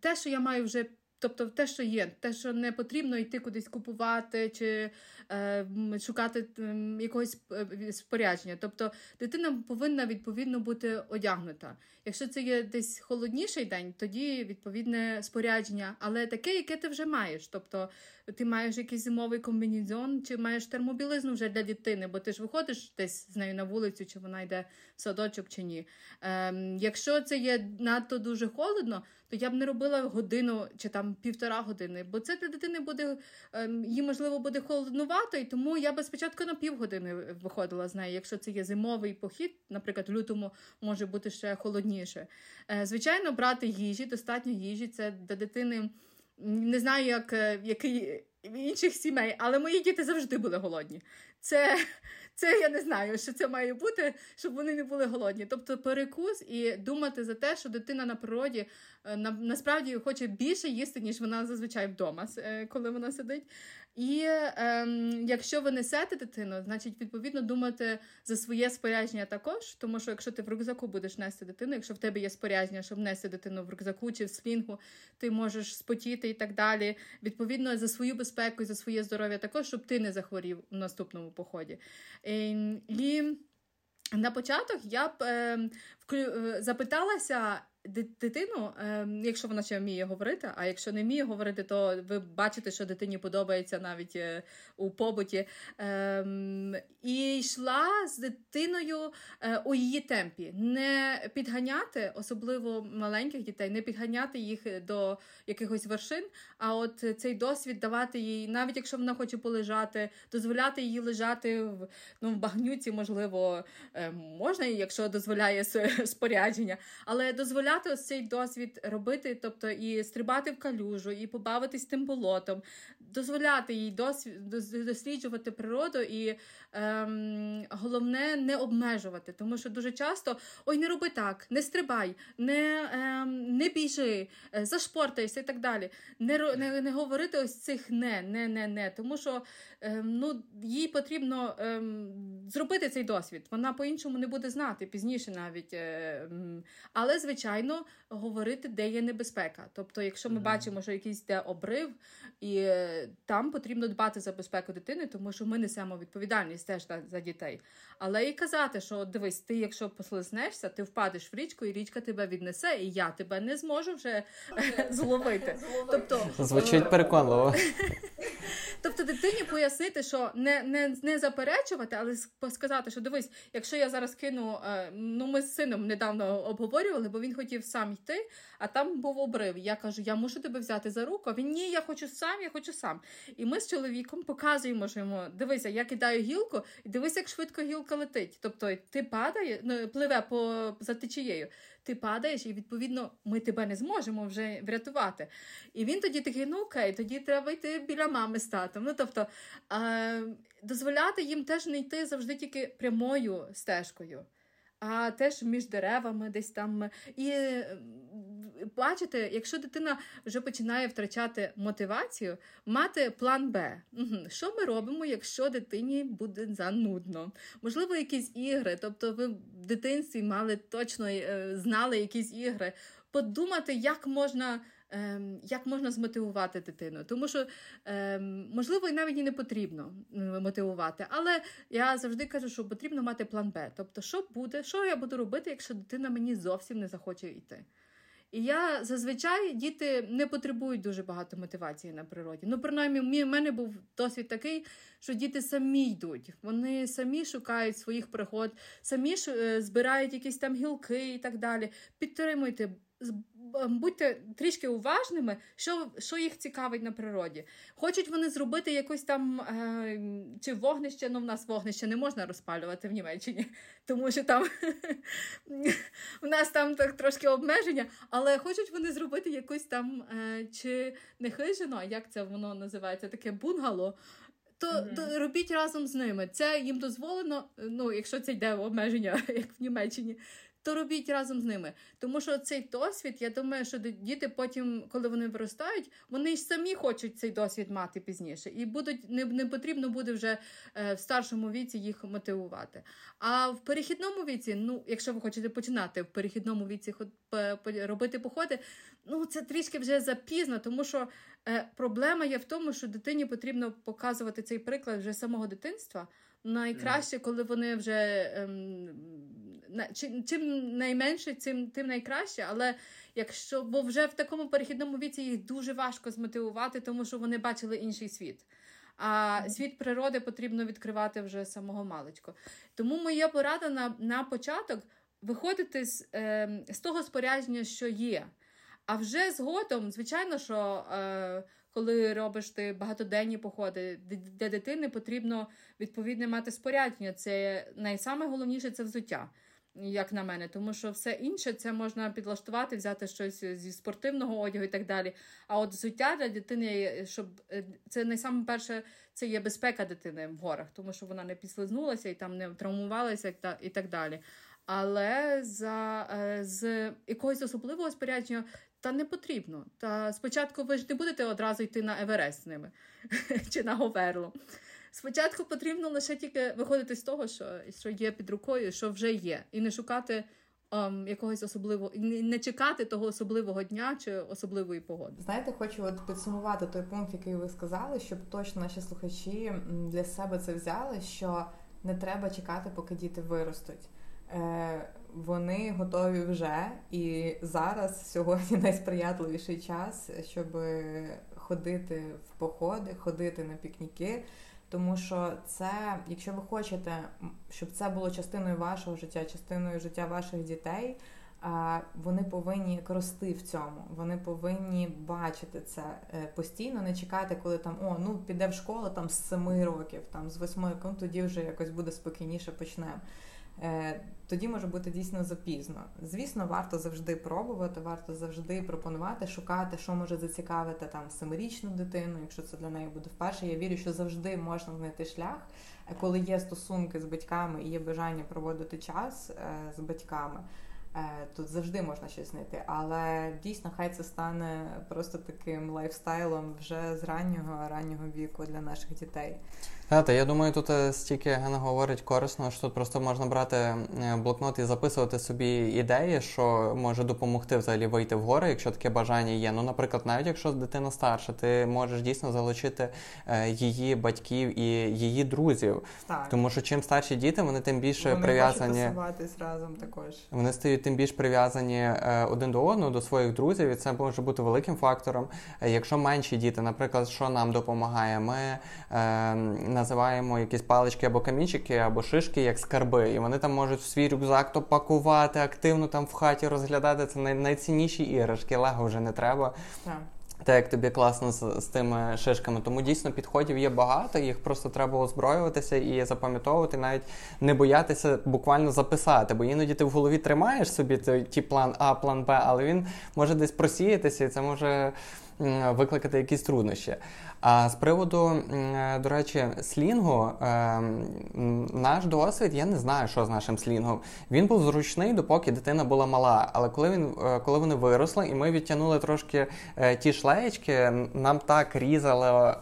Те, що я маю вже Тобто те, що є, те, що не потрібно йти кудись купувати чи е, шукати е, якогось спорядження. Тобто дитина повинна відповідно бути одягнута. Якщо це є десь холодніший день, тоді відповідне спорядження, але таке, яке ти вже маєш. Тобто ти маєш якийсь зимовий комбінезон, чи маєш термобілизну вже для дитини, бо ти ж виходиш десь з нею на вулицю, чи вона йде в садочок, чи ні. Е, Якщо це є надто дуже холодно, то я б не робила годину чи там півтора години, бо це для дитини буде ем, їй, можливо, буде холоднувато, і тому я би спочатку на півгодини виходила з нею. Якщо це є зимовий похід, наприклад, в лютому може бути ще холодніше. Е, звичайно, брати їжі, достатньо їжі. Це для дитини. Не знаю, як е, який інших сімей, але мої діти завжди були голодні. Це це я не знаю, що це має бути, щоб вони не були голодні. Тобто перекус і думати за те, що дитина на природі е, на, насправді хоче більше їсти, ніж вона зазвичай вдома, коли вона сидить. І ем, якщо ви несете дитину, значить відповідно думати за своє спорядження також. Тому що якщо ти в рюкзаку будеш нести дитину, якщо в тебе є спорядження, щоб нести дитину в рюкзаку чи в слінгу, ти можеш спотіти і так далі. Відповідно за свою безпеку і за своє здоров'я, також щоб ти не захворів у наступному поході. Ем, і на початок я б ем, е, запиталася дитину, ем, якщо вона ще вміє говорити, а якщо не вміє говорити, то ви бачите, що дитині подобається навіть е, у побуті. Ем, і йшла з дитиною е, у її темпі, не підганяти, особливо маленьких дітей, не підганяти їх до якихось вершин. А от цей досвід давати їй, навіть якщо вона хоче полежати, дозволяти їй лежати в ну, в багнюці, можливо, е, можна, якщо дозволяє спорядження, але дозволяти дозволяти ось цей досвід робити, тобто і стрибати в калюжу, і побавитись тим болотом, дозволяти їй досвід, досліджувати природу і ем, головне не обмежувати. Тому що дуже часто ой, не роби так, не стрибай, не ем, не біжи, е, зашпортайся і так далі. Не не, не говорити ось цих не, не, не, не. Тому що ем, ну, їй потрібно ем, зробити цей досвід. Вона по-іншому не буде знати пізніше навіть. Ем, але, звичайно, говорити, де є небезпека. Тобто, якщо ми mm-hmm. бачимо, що якийсь де обрив, і е, там потрібно дбати за безпеку дитини, тому що ми несемо відповідальність теж за дітей. Але і казати, що дивись, ти, якщо послизнешся, ти впадеш в річку, і річка тебе віднесе, і я тебе не зможу вже [LAUGHS] зловити. Тобто звучить е, переконливо. [LAUGHS] Тобто дитині пояснити, що не не, не заперечувати, але сказати, що дивись, якщо я зараз кину, е, ну ми з сином недавно обговорювали, бо він хотів сам йти, а там був обрив. Я кажу, я мушу тебе взяти за руку. А він ні, я хочу сам, я хочу сам. І ми з чоловіком показуємо, що йому дивися, я кидаю гілку, і дивись, як швидко гілка летить. Тобто ти падає, ну, пливе по за течією ти падаєш, і відповідно ми тебе не зможемо вже врятувати. І він тоді такий, ну окей, тоді треба йти біля мами з татом. Ну тобто е, дозволяти їм теж не йти завжди тільки прямою стежкою а теж між деревами десь там. І бачите, якщо дитина вже починає втрачати мотивацію, мати план Б. Що ми робимо, якщо дитині буде занудно? Можливо, якісь ігри, тобто ви в дитинстві мали точно е, знали якісь ігри. Подумати, як можна як можна змотивувати дитину. Тому що, ем, можливо, і навіть і не потрібно мотивувати. Але я завжди кажу, що потрібно мати план Б. Тобто, що буде, що я буду робити, якщо дитина мені зовсім не захоче йти. І я зазвичай діти не потребують дуже багато мотивації на природі. Ну, принаймні, в мене був досвід такий, що діти самі йдуть. Вони самі шукають своїх пригод, самі е, збирають якісь там гілки і так далі. Підтримуйте будьте трішки уважними, що що їх цікавить на природі. Хочуть вони зробити якось там е, чи вогнище, ну в нас вогнище не можна розпалювати в Німеччині, [LAUGHS] тому що там [LAUGHS] у нас там так трошки обмеження, але хочуть вони зробити якусь там е, чи не хижину, а як це воно називається, таке бунгало. То, mm-hmm. то робіть разом з ними. Це їм дозволено, ну якщо це йде в обмеження, [LAUGHS] як в Німеччині, то робіть разом з ними. Тому що цей досвід, я думаю, що діти потім, коли вони виростають, вони ж самі хочуть цей досвід мати пізніше, і будуть не, не потрібно буде вже е, в старшому віці їх мотивувати. А в перехідному віці, ну, якщо ви хочете починати в перехідному віці робити походи, ну це трішки вже запізно, тому що е, проблема є в тому, що дитині потрібно показувати цей приклад вже самого дитинства. Найкраще, коли вони вже ем, чим, найменше, цим тим найкраще. Але якщо бо вже в такому перехідному віці їх дуже важко змотивувати, тому що вони бачили інший світ. А світ природи потрібно відкривати вже самого маличку. Тому моя порада на на початок виходити з е, з того спорядження, що є. А вже згодом, звичайно, що е, коли робиш ти багатоденні походи, де дитини потрібно відповідне мати спорядження. Це найголовніше це взуття. Як на мене, тому що все інше це можна підлаштувати, взяти щось зі спортивного одягу і так далі. А от взуття для дитини, щоб е, це найсаме перше, це є безпека дитини в горах, тому що вона не підслизнулася і там не травмувалася і так далі. Але за е, з якогось особливого спорядження та не потрібно. Та спочатку ви ж не будете одразу йти на Еверест з ними [LAUGHS] чи на Говерло. Спочатку потрібно лише тільки виходити з того, що що є під рукою, що вже є, і не шукати um, якогось особливого, не чекати того особливого дня чи особливої погоди. Знаєте, хочу от підсумувати той пункт, який ви сказали, щоб точно наші слухачі для себе це взяли, що не треба чекати, поки діти виростуть. Е, Вони готові вже і зараз сьогодні [LAUGHS] найсприятливіший час, щоб ходити в походи, ходити на пікніки. Тому що це, якщо ви хочете, щоб це було частиною вашого життя, частиною життя ваших дітей, вони повинні рости в цьому. Вони повинні бачити це е, постійно, не чекати, коли там о, ну піде в школу там з семи років, там з восьми, ну тоді вже якось буде спокійніше почнемо. Е, тоді може бути дійсно запізно. Звісно, варто завжди пробувати, варто завжди пропонувати, шукати, що може зацікавити там семирічну дитину, якщо це для неї буде вперше. Я вірю, що завжди можна знайти шлях, е, коли є стосунки з батьками і є бажання проводити час е, з батьками. Тут завжди можна щось знайти, але дійсно хай це стане просто таким лайфстайлом вже з раннього раннього віку для наших дітей. Та, я думаю, тут е, стільки Гена говорить корисно, що тут просто можна брати е, блокнот і записувати собі ідеї, що може допомогти взагалі вийти в гори, якщо таке бажання є. Ну, наприклад, навіть якщо дитина старша, ти можеш дійсно залучити е, її батьків і її друзів. Так. Тому що чим старші діти, вони тим більше вони прив'язані разом також. Вони стають тим більш прив'язані один до одного, до своїх друзів, і це може бути великим фактором. Якщо менші діти, наприклад, що нам допомагає, ми. Називаємо якісь палички або камінчики, або шишки, як скарби. І вони там можуть в свій рюкзак то пакувати, активно там в хаті розглядати. Це най- найцінніші іграшки. Лего вже не треба. Так. Те, як тобі класно з, з тими шишками. Тому дійсно підходів є багато, їх просто треба озброюватися і запам'ятовувати, навіть не боятися буквально записати. Бо іноді ти в голові тримаєш собі ті, ті план А, план Б, але він може десь просіятися, і це може викликати якісь труднощі. А з приводу, е, до речі, слінгу, е, наш досвід, я не знаю, що з нашим слінгом. Він був зручний, допоки дитина була мала. Але коли він, е, коли вони виросли, і ми відтягнули трошки ті шлеєчки, нам так різало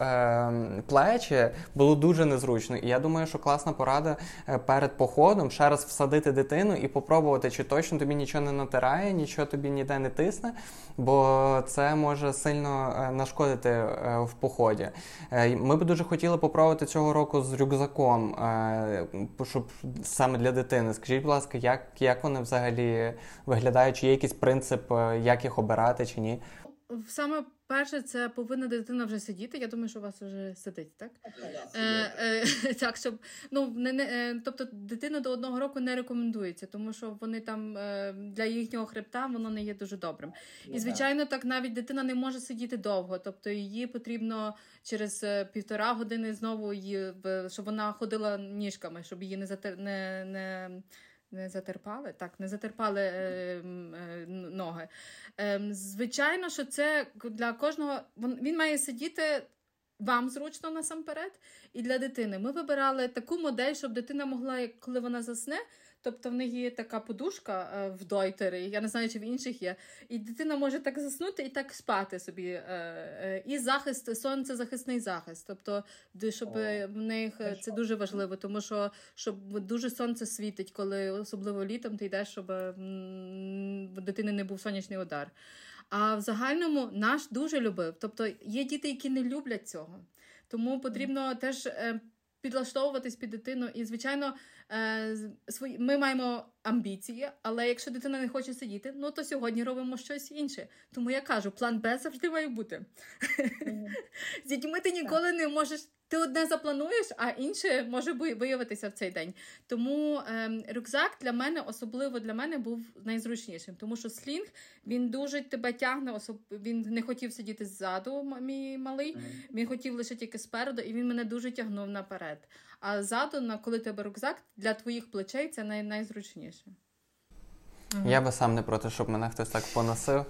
плечі, було дуже незручно. І я думаю, що класна порада перед походом ще раз всадити дитину і попробувати, чи точно тобі нічого не натирає, нічого тобі ніде не тисне, бо це може сильно нашкодити в поході поході. Е, ми б дуже хотіли попробувати цього року з рюкзаком, е, щоб саме для дитини. Скажіть, будь ласка, як як вони взагалі виглядають? Чи є якийсь принцип, як їх обирати чи ні? Саме перше, це повинна дитина вже сидіти. Я думаю, що у вас вже сидить, так? Е, е, [LAUGHS] Так, щоб ну не, не е, тобто дитина до одного року не рекомендується, тому що вони там е, для їхнього хребта воно не є дуже добрим. І ну, звичайно, так навіть дитина не може сидіти довго, тобто її потрібно через е, півтора години знову її щоб вона ходила ніжками, щоб її не не. не не затерпали, так, не затерпали е, е, ноги. Е, Звичайно, що це для кожного він має сидіти вам зручно насамперед, і для дитини. Ми вибирали таку модель, щоб дитина могла, коли вона засне, Тобто в них є така подушка е, в дойтері, я не знаю, чи в інших є. І дитина може так заснути і так спати собі. Е, е, і захист, сонцезахисний захист. Тобто, щоб О, в них це дуже важливо, тому що щоб дуже сонце світить, коли особливо літом ти йдеш, щоб в дитини не був сонячний удар. А в загальному наш дуже любив. Тобто є діти, які не люблять цього. Тому потрібно теж підлаштовуватись під дитину. І, звичайно, свої ми маємо амбіції, але якщо дитина не хоче сидіти, ну то сьогодні робимо щось інше. Тому я кажу, план Б завжди має бути. [LAUGHS] З дітьми ти ніколи не можеш ти одне заплануєш, а інше може виявитися в цей день. Тому ем, рюкзак для мене, особливо для мене, був найзручнішим, тому що слінг він дуже тебе тягне. Особ... Він не хотів сидіти ззаду, мій малий. Він хотів лише тільки спереду, і він мене дуже тягнув наперед. А ззаду, коли тебе рюкзак для твоїх плечей, це най... найзручніше. Я би сам не проти, щоб мене хтось так поносив.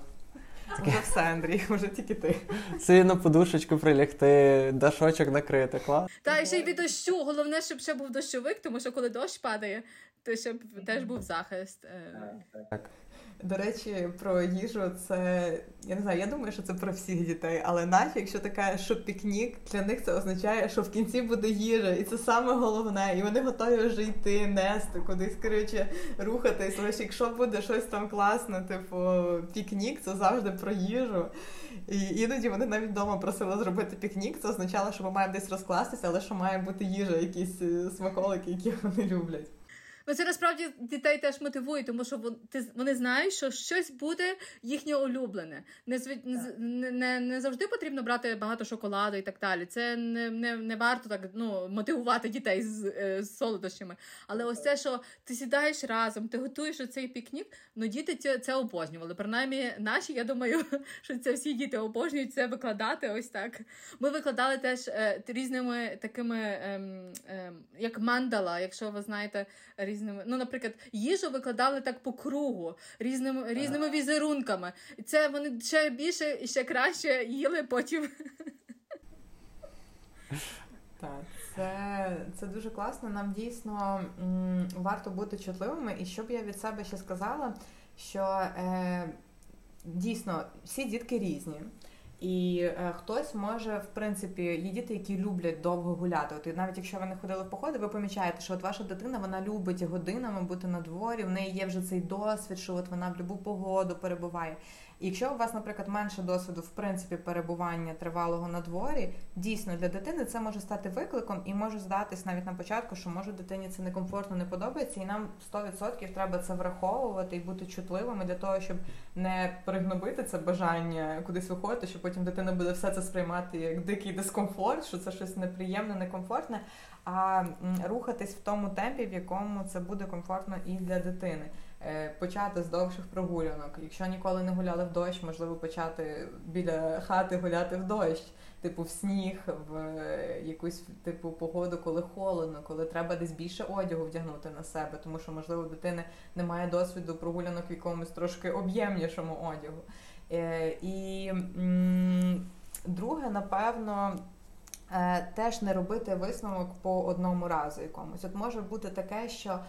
Таке ну, все, Андрій, може тільки ти. Собі на подушечку прилягти, дашочок накрити, клас. Та і ще й від дощу. Головне, щоб ще був дощовик, тому що коли дощ падає, то щоб теж був захист. Так. До речі, про їжу це я не знаю, я думаю, що це про всіх дітей, але навіть якщо кажеш, що пікнік, для них це означає, що в кінці буде їжа, і це саме головне. І вони готові вже йти, нести, кудись коротше, рухатись. Лише якщо буде щось там класне, типу пікнік, це завжди про їжу. І іноді вони навіть вдома просили зробити пікнік. Це означало, що ми маємо десь розкластися, але що має бути їжа, якісь е, смаколики, які вони люблять. Ну, це насправді дітей теж мотивує, тому що вони знають, що щось буде їхнє улюблене. Не не, не, не завжди потрібно брати багато шоколаду і так далі. Це не не, не варто так ну, мотивувати дітей з, е, з солодощами. Але ось це, що ти сідаєш разом, ти готуєш цей пікнік, ну діти це, це обожнювали. Принаймні, наші, я думаю, [LAUGHS] що це всі діти обожнюють це викладати. Ось так. Ми викладали теж е, різними такими, е, е, як мандала, якщо ви знаєте різними. Ну, наприклад, їжу викладали так по кругу, різними різними візерунками. І це вони ще більше і ще краще їли потім. Так, це це дуже класно. Нам дійсно м, варто бути чутливими. І що б я від себе ще сказала, що е, дійсно всі дітки різні. І е, хтось може, в принципі, є діти, які люблять довго гуляти. От і навіть якщо ви не ходили в походи, ви помічаєте, що от ваша дитина вона любить годинами бути на дворі, в неї є вже цей досвід, що от вона в будь-яку погоду перебуває. Якщо у вас, наприклад, менше досвіду в принципі перебування тривалого на дворі, дійсно для дитини це може стати викликом і може здатись навіть на початку, що може дитині це некомфортно не подобається, і нам 100% треба це враховувати і бути чутливими для того, щоб не пригнобити це бажання кудись виходити, що потім дитина буде все це сприймати як дикий дискомфорт, що це щось неприємне, некомфортне. А рухатись в тому темпі, в якому це буде комфортно і для дитини. Е, почати з довших прогулянок. Якщо ніколи не гуляли в дощ, можливо почати біля хати гуляти в дощ, типу в сніг, в е, якусь типу погоду, коли холодно, коли треба десь більше одягу вдягнути на себе, тому що, можливо, в дитини немає досвіду прогулянок в якомусь трошки об'ємнішому одягу. Е, і друге, напевно. Теж не робити висновок по одному разу якомусь. От може бути таке, що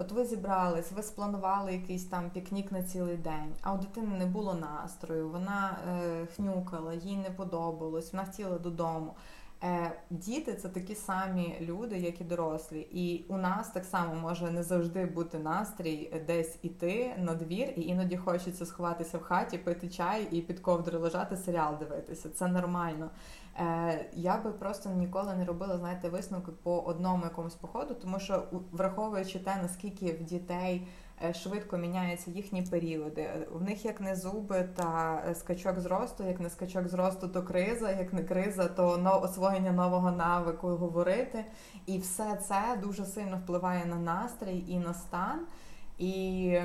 От ви зібрались, ви спланували якийсь там пікнік на цілий день, а у дитини не було настрою, вона е, хнюкала, їй не подобалось, вона хотіла додому. Е, Діти це такі самі люди, як і дорослі. І у нас так само може не завжди бути настрій десь іти на двір, і іноді хочеться сховатися в хаті, пити чай і під ковдрою лежати, серіал дивитися. Це нормально. Е, Я би просто ніколи не робила, знаєте, висновки по одному якомусь походу, тому що враховуючи те, наскільки в дітей е, швидко міняються їхні періоди, в них як не зуби та е, скачок зросту, як не скачок зросту, то криза, як не криза, то освоєння нового навику говорити. І все це дуже сильно впливає на настрій і на стан. І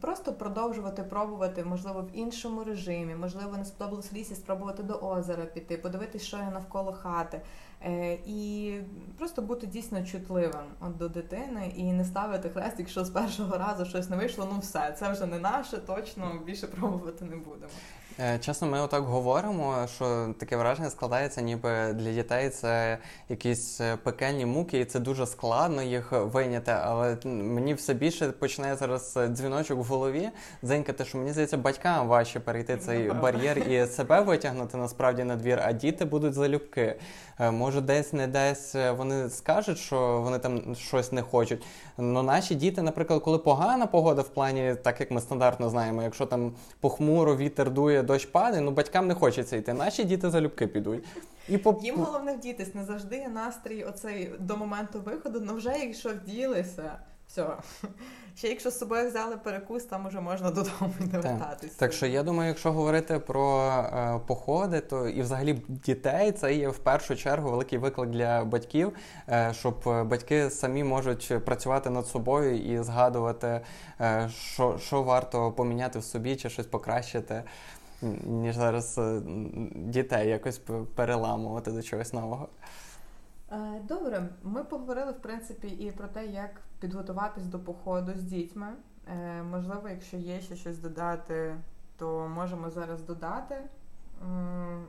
просто продовжувати пробувати, можливо, в іншому режимі, можливо, не сподобалось лісі, спробувати до озера піти, подивитися, що є навколо хати. Е, І просто бути дійсно чутливим от, до дитини і не ставити хрест, якщо з першого разу щось не вийшло, ну все, це вже не наше, точно більше пробувати не будемо. Е, чесно, ми отак говоримо, що таке враження складається, ніби для дітей це якісь е, пекельні муки, і це дуже складно їх вийняти. Але мені все більше починає зараз е, дзвіночок в голові дзенькати, що мені здається, батькам важче перейти цей бар'єр і себе витягнути насправді на двір, а діти будуть залюбки. Може, десь не десь вони скажуть, що вони там щось не хочуть. Ну наші діти, наприклад, коли погана погода в плані, так як ми стандартно знаємо, якщо там похмуро вітер дує дощ падає, ну батькам не хочеться йти. Наші діти залюбки підуть. І по... Їм головне вдітись, не завжди настрій оцей до моменту виходу, ну вже якщо вділися, все. Ще якщо з собою взяли перекус, там уже можна додому не вертатися. Так що я думаю, якщо говорити про е, походи, то і взагалі дітей це є в першу чергу великий виклик для батьків, е, щоб батьки самі можуть працювати над собою і згадувати, е, що, що варто поміняти в собі чи щось покращити ніж зараз е, дітей якось переламувати до чогось нового. Е, добре, ми поговорили в принципі і про те, як підготуватись до походу з дітьми. Е, можливо, якщо є ще щось додати, то можемо зараз додати.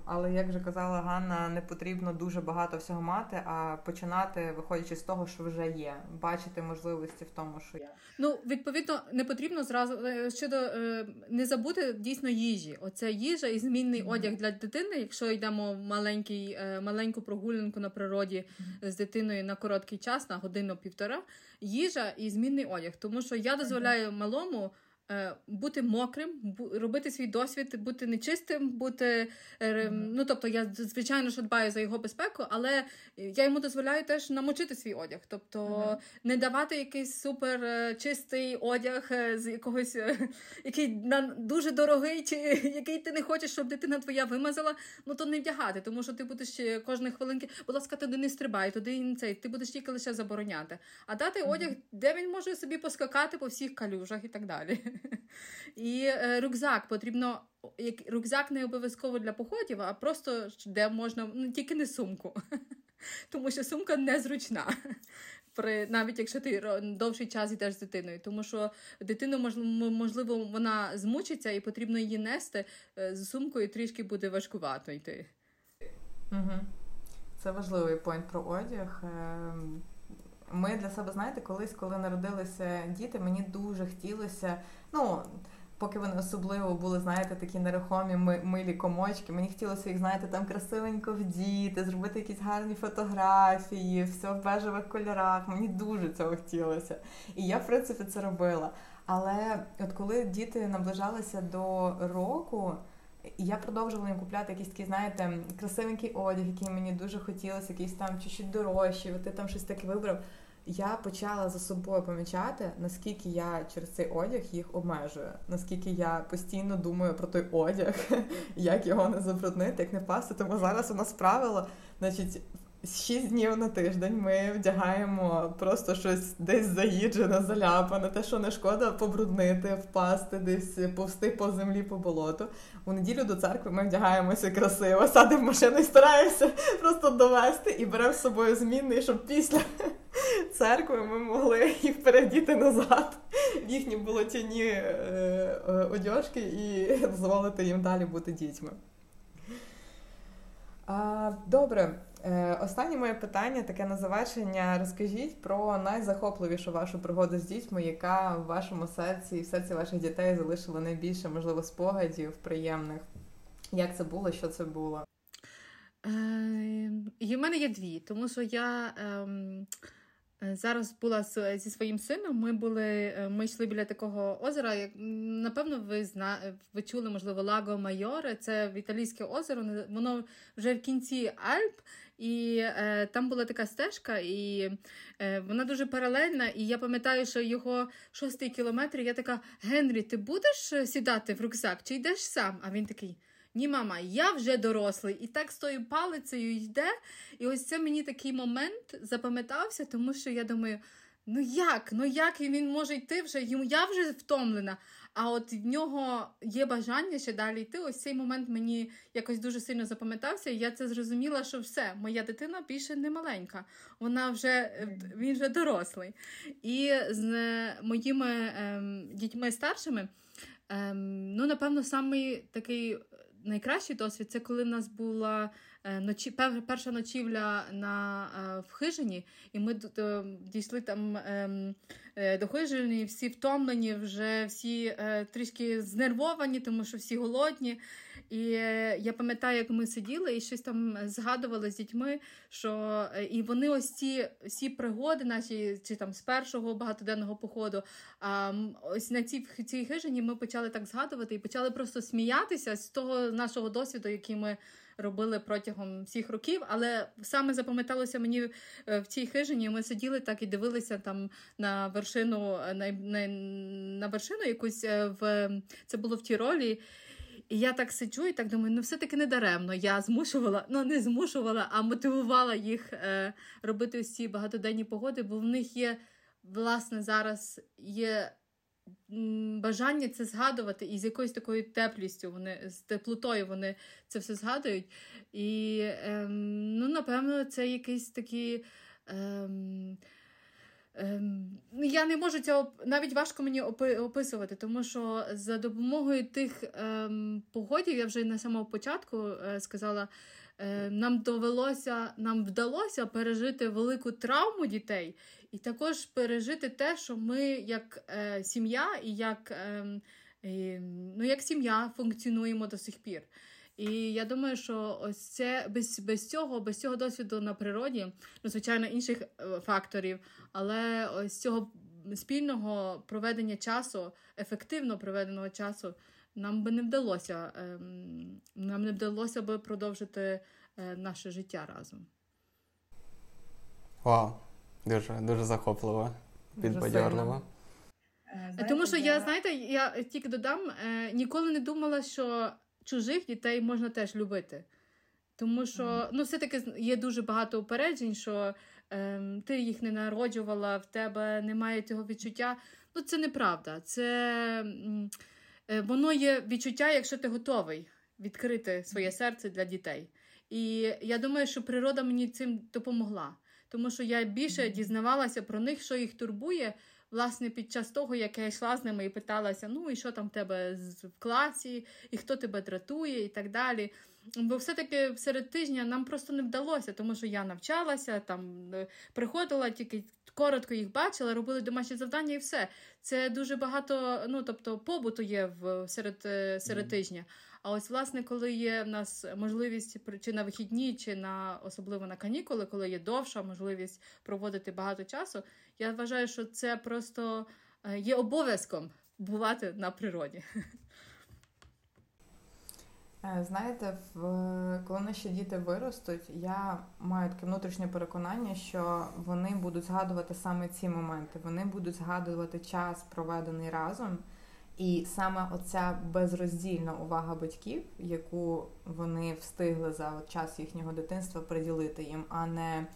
Але як вже казала Ганна, не потрібно дуже багато всього мати, а починати, виходячи з того, що вже є, бачити можливості в тому, що є. Ну відповідно не потрібно зразу е, щодо е, не забути дійсно їжі. Оце їжа і змінний mm-hmm. одяг для дитини. Якщо йдемо в маленький, е, маленьку прогулянку на природі mm-hmm. з дитиною на короткий час, на годину-півтора, їжа і змінний одяг, тому що я дозволяю малому. Е, бути мокрим, робити свій досвід, бути нечистим, бути mm-hmm. ну тобто, я звичайно що дбаю за його безпеку, але я йому дозволяю теж намочити свій одяг, тобто mm-hmm. не давати якийсь супер е, чистий одяг з якогось, [LAUGHS] який дуже дорогий, чи [LAUGHS] який ти не хочеш, щоб дитина твоя вимазала. Ну то не вдягати, тому що ти будеш кожної хвилинки, будь ласка, туди не стрибай, туди не цей, ти будеш тільки лише забороняти. А дати mm-hmm. одяг, де він може собі поскакати по всіх калюжах і так далі. [LAUGHS] [LAUGHS] І е, рюкзак потрібно. Рюкзак не обов'язково для походів, а просто де можна ну тільки не сумку, [LAUGHS] тому що сумка незручна. [LAUGHS] При навіть якщо ти довший час йдеш з дитиною, тому що дитину можливо вона змучиться і потрібно її нести е, з сумкою трішки буде важкувато йти. Це важливий поінт про одяг. Ем, ми для себе, знаєте, колись, коли народилися діти, мені дуже хотілося, ну. Поки вони особливо були, знаєте, такі нерухомі милі комочки. Мені хотілося їх, знаєте, там красивенько вдіти, зробити якісь гарні фотографії, все в бежевих кольорах. Мені дуже цього хотілося. І я, в принципі, це робила. Але от коли діти наближалися до року, я продовжувала їм купляти якісь такі, знаєте, красивенький одяг, який мені дуже хотілося, якийсь там чуть-чуть дорожчий, от ти там щось таке вибрав я почала за собою помічати, наскільки я через цей одяг їх обмежую, наскільки я постійно думаю про той одяг, [LAUGHS] як його не забруднити, як не пасти. Тому зараз у нас правило, значить. Шість днів на тиждень ми вдягаємо просто щось десь заїджене, заляпане, те, що не шкода побруднити, впасти, десь повсти по землі по болоту. У неділю до церкви ми вдягаємося красиво, садимо машину і стараємося [LAUGHS] просто довести і беремо з собою змінний, щоб після церкви ми могли їх передіти назад в їхні болотяні е, е, одяжки і дозволити їм далі бути дітьми. Добре, е, останнє моє питання таке на завершення. Розкажіть про найзахопливішу вашу пригоду з дітьми, яка в вашому серці і в серці ваших дітей залишила найбільше, можливо, спогадів приємних. Як це було? Що це було? Е, і в мене є дві, тому що я. Е, Е, зараз була зі своїм сином. Ми були, е, ми йшли біля такого озера. Як напевно, ви зна, ви чули, можливо, Лаго Майоре. Це італійське озеро. Воно вже в кінці Альп, і е, там була така стежка, і е, вона дуже паралельна. І я пам'ятаю, що його шостий кілометр. Я така: Генрі, ти будеш сідати в рюкзак? Чи йдеш сам? А він такий. Ні, мама, я вже дорослий. І так з тою палицею йде. І ось це мені такий момент запам'ятався, тому що я думаю, ну як? Ну як він може йти вже? Йому я вже втомлена. А от в нього є бажання ще далі йти. Ось цей момент мені якось дуже сильно запам'ятався. І я це зрозуміла, що все, моя дитина більше не маленька. Вона вже він вже дорослий. І з моїми ем, дітьми старшими, ем, ну, напевно, самий такий найкращий досвід це коли в нас була ночі, перша ночівля на е, в хижині, і ми дійшли там ем, е, до хижині, всі втомлені, вже всі трішки знервовані, тому що всі голодні. І я пам'ятаю, як ми сиділи і щось там згадували з дітьми, що і вони ось ці всі пригоди, наші чи там з першого багатоденного походу, а ось на цій цій хижині ми почали так згадувати і почали просто сміятися з того нашого досвіду, який ми. Робили протягом всіх років, але саме запам'яталося мені е, в цій хижині. Ми сиділи так і дивилися там на вершину на, на, на вершину якусь е, в це було в Тіролі. І я так сиджу і так думаю, ну все-таки не даремно. Я змушувала, ну не змушувала, а мотивувала їх е, робити ось ці багатоденні погоди, бо в них є, власне, зараз є бажання це згадувати, і з якоюсь такою теплістю вони з теплотою вони це все згадують. І, е, ну, напевно, це якийсь такий. Е, Ем, я не можу цього навіть важко мені описувати, тому що за допомогою тих ем, погодів, я вже на самого початку е, сказала, нам довелося, нам вдалося пережити велику травму дітей, і також пережити те, що ми як е, сім'я і як, е, е, ну, як сім'я функціонуємо до сих пір. І я думаю, що ось це без без цього, без цього досвіду на природі, ну звичайно, інших е, факторів, але ось цього спільного проведення часу, ефективно проведеного часу, нам би не вдалося, ем, нам не вдалося би продовжити е, наше життя разом. Вау, дуже дуже захопливо, підбадьорливо. Е, Тому що я, знаєте, я тільки додам, ніколи не думала, що чужих дітей можна теж любити. Тому що ну, все-таки є дуже багато упереджень, що ем, ти їх не народжувала, в тебе немає цього відчуття. Ну, це неправда. Це е, Воно є відчуття, якщо ти готовий відкрити своє серце для дітей. І я думаю, що природа мені цим допомогла, тому що я більше дізнавалася про них, що їх турбує власне, під час того, як я йшла з ними і питалася, ну і що там в тебе в класі, і хто тебе дратує, і так далі. Бо все-таки серед тижня нам просто не вдалося, тому що я навчалася, там е, приходила, тільки коротко їх бачила, робили домашні завдання і все. Це дуже багато, ну тобто, побуту є в серед, е, серед тижня. А ось, власне, коли є в нас можливість чи на вихідні, чи на особливо на канікули, коли є довша можливість проводити багато часу, я вважаю, що це просто е, є обов'язком бувати на природі. [LAUGHS] Е, знаєте, в коли наші діти виростуть, я маю таке внутрішнє переконання, що вони будуть згадувати саме ці моменти. Вони будуть згадувати час, проведений разом. І саме оця безроздільна увага батьків, яку вони встигли за час їхнього дитинства приділити їм, а не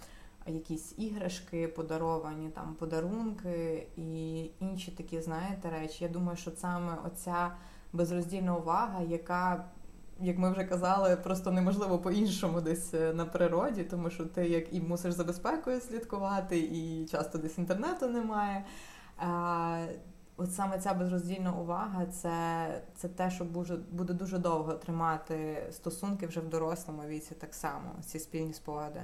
якісь іграшки, подаровані там подарунки і інші такі, знаєте, речі. Я думаю, що саме оця безроздільна увага, яка, як ми вже казали, просто неможливо по-іншому десь е, на природі, тому що ти як і мусиш за безпекою слідкувати, і часто десь інтернету немає. От саме ця безроздільна увага, це це те, що буде дуже довго тримати стосунки вже в дорослому віці, так само ці спільні спогади.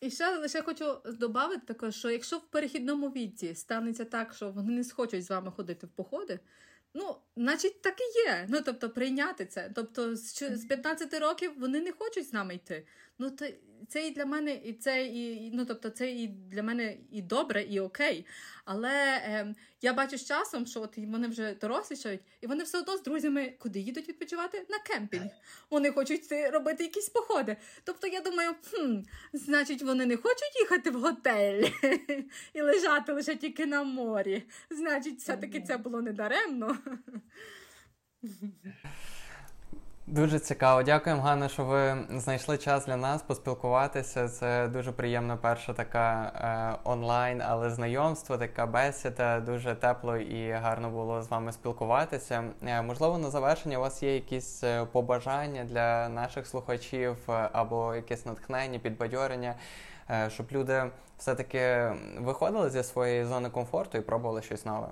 І ще лише хочу додати також, що якщо в перехідному віці станеться так, що вони не схочуть з вами ходити в походи, ну, значить, так і є. Ну, тобто, прийняти це. Тобто, з 15 років вони не хочуть з нами йти. Ну, то це і для мене, і це і ну, тобто, це і для мене і добре, і окей. Але е, я бачу з часом, що от вони вже дорослішають, і вони все одно з друзями куди їдуть відпочивати? На кемпінг. Вони хочуть робити якісь походи. Тобто, я думаю, хм, значить, вони не хочуть їхати в готель [LAUGHS] і лежати лише тільки на морі. Значить, все-таки це було недаремно. [LAUGHS] Дуже цікаво. Дякуємо, Ганна, що ви знайшли час для нас поспілкуватися. Це дуже приємна перша така е, онлайн, але знайомство, така бесіда. Дуже тепло і гарно було з вами спілкуватися. Е, можливо, на завершення у вас є якісь е, побажання для наших слухачів е, або якесь натхнення, підбадьорення, е, щоб люди все-таки виходили зі своєї зони комфорту і пробували щось нове.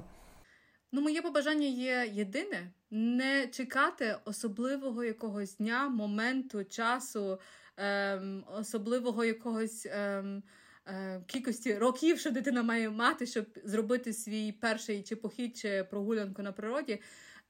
Ну, моє побажання є єдине не чекати особливого якогось дня, моменту, часу, ем, особливого якогось ем, е, кількості років, що дитина має мати, щоб зробити свій перший чи похід, чи прогулянку на природі.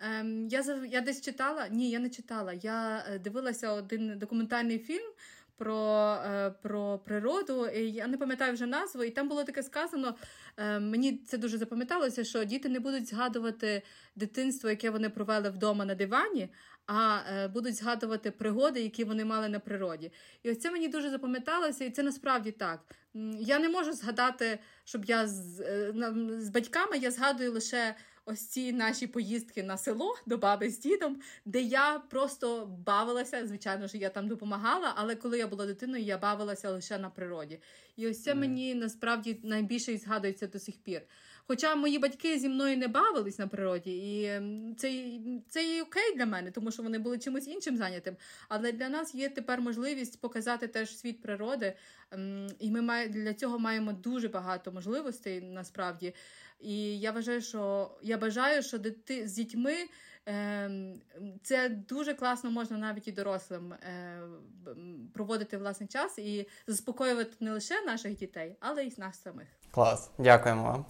Ем, я я десь читала, ні, я не читала. Я е, дивилася один документальний фільм про е, про природу. Я не пам'ятаю вже назву, і там було таке сказано. Е, мені це дуже запам'яталося, що діти не будуть згадувати дитинство, яке вони провели вдома на дивані, а е, будуть згадувати пригоди, які вони мали на природі. І ось це мені дуже запам'яталося, і це насправді так. Я не можу згадати, щоб я з, з батьками я згадую лише ось ці наші поїздки на село до баби з дідом, де я просто бавилася. Звичайно ж, я там допомагала, але коли я була дитиною, я бавилася лише на природі. І ось це mm. мені насправді найбільше і згадується до сих пір. Хоча мої батьки зі мною не бавились на природі, і це це і окей для мене, тому що вони були чимось іншим зайнятим. Але для нас є тепер можливість показати теж світ природи, і ми для цього маємо дуже багато можливостей насправді. І я вважаю, що я бажаю, що дити з дітьми е, це дуже класно можна навіть і дорослим е, проводити власний час і заспокоювати не лише наших дітей, але й нас самих. Клас, дякуємо вам.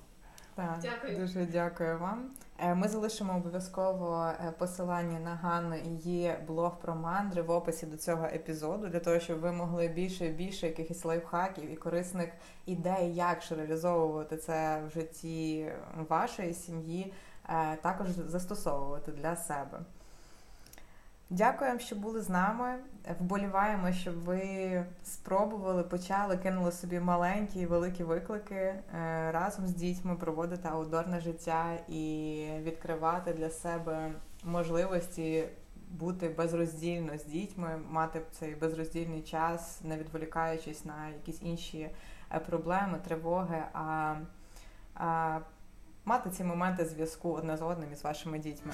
Так, дякую. Дуже дякую вам. Е, ми залишимо обов'язково е, посилання на Ганну і її блог про мандри в описі до цього епізоду, для того, щоб ви могли більше і більше якихось лайфхаків і корисних ідей, як ж реалізовувати це в житті вашої сім'ї, е, також застосовувати для себе. Дякуємо, що були з нами. Вболіваємо, щоб ви спробували, почали, кинули собі маленькі і великі виклики е, разом з дітьми проводити аутдорне життя і відкривати для себе можливості бути безроздільно з дітьми, мати цей безроздільний час, не відволікаючись на якісь інші е, проблеми, тривоги, а, а мати ці моменти зв'язку одне з одним із вашими дітьми.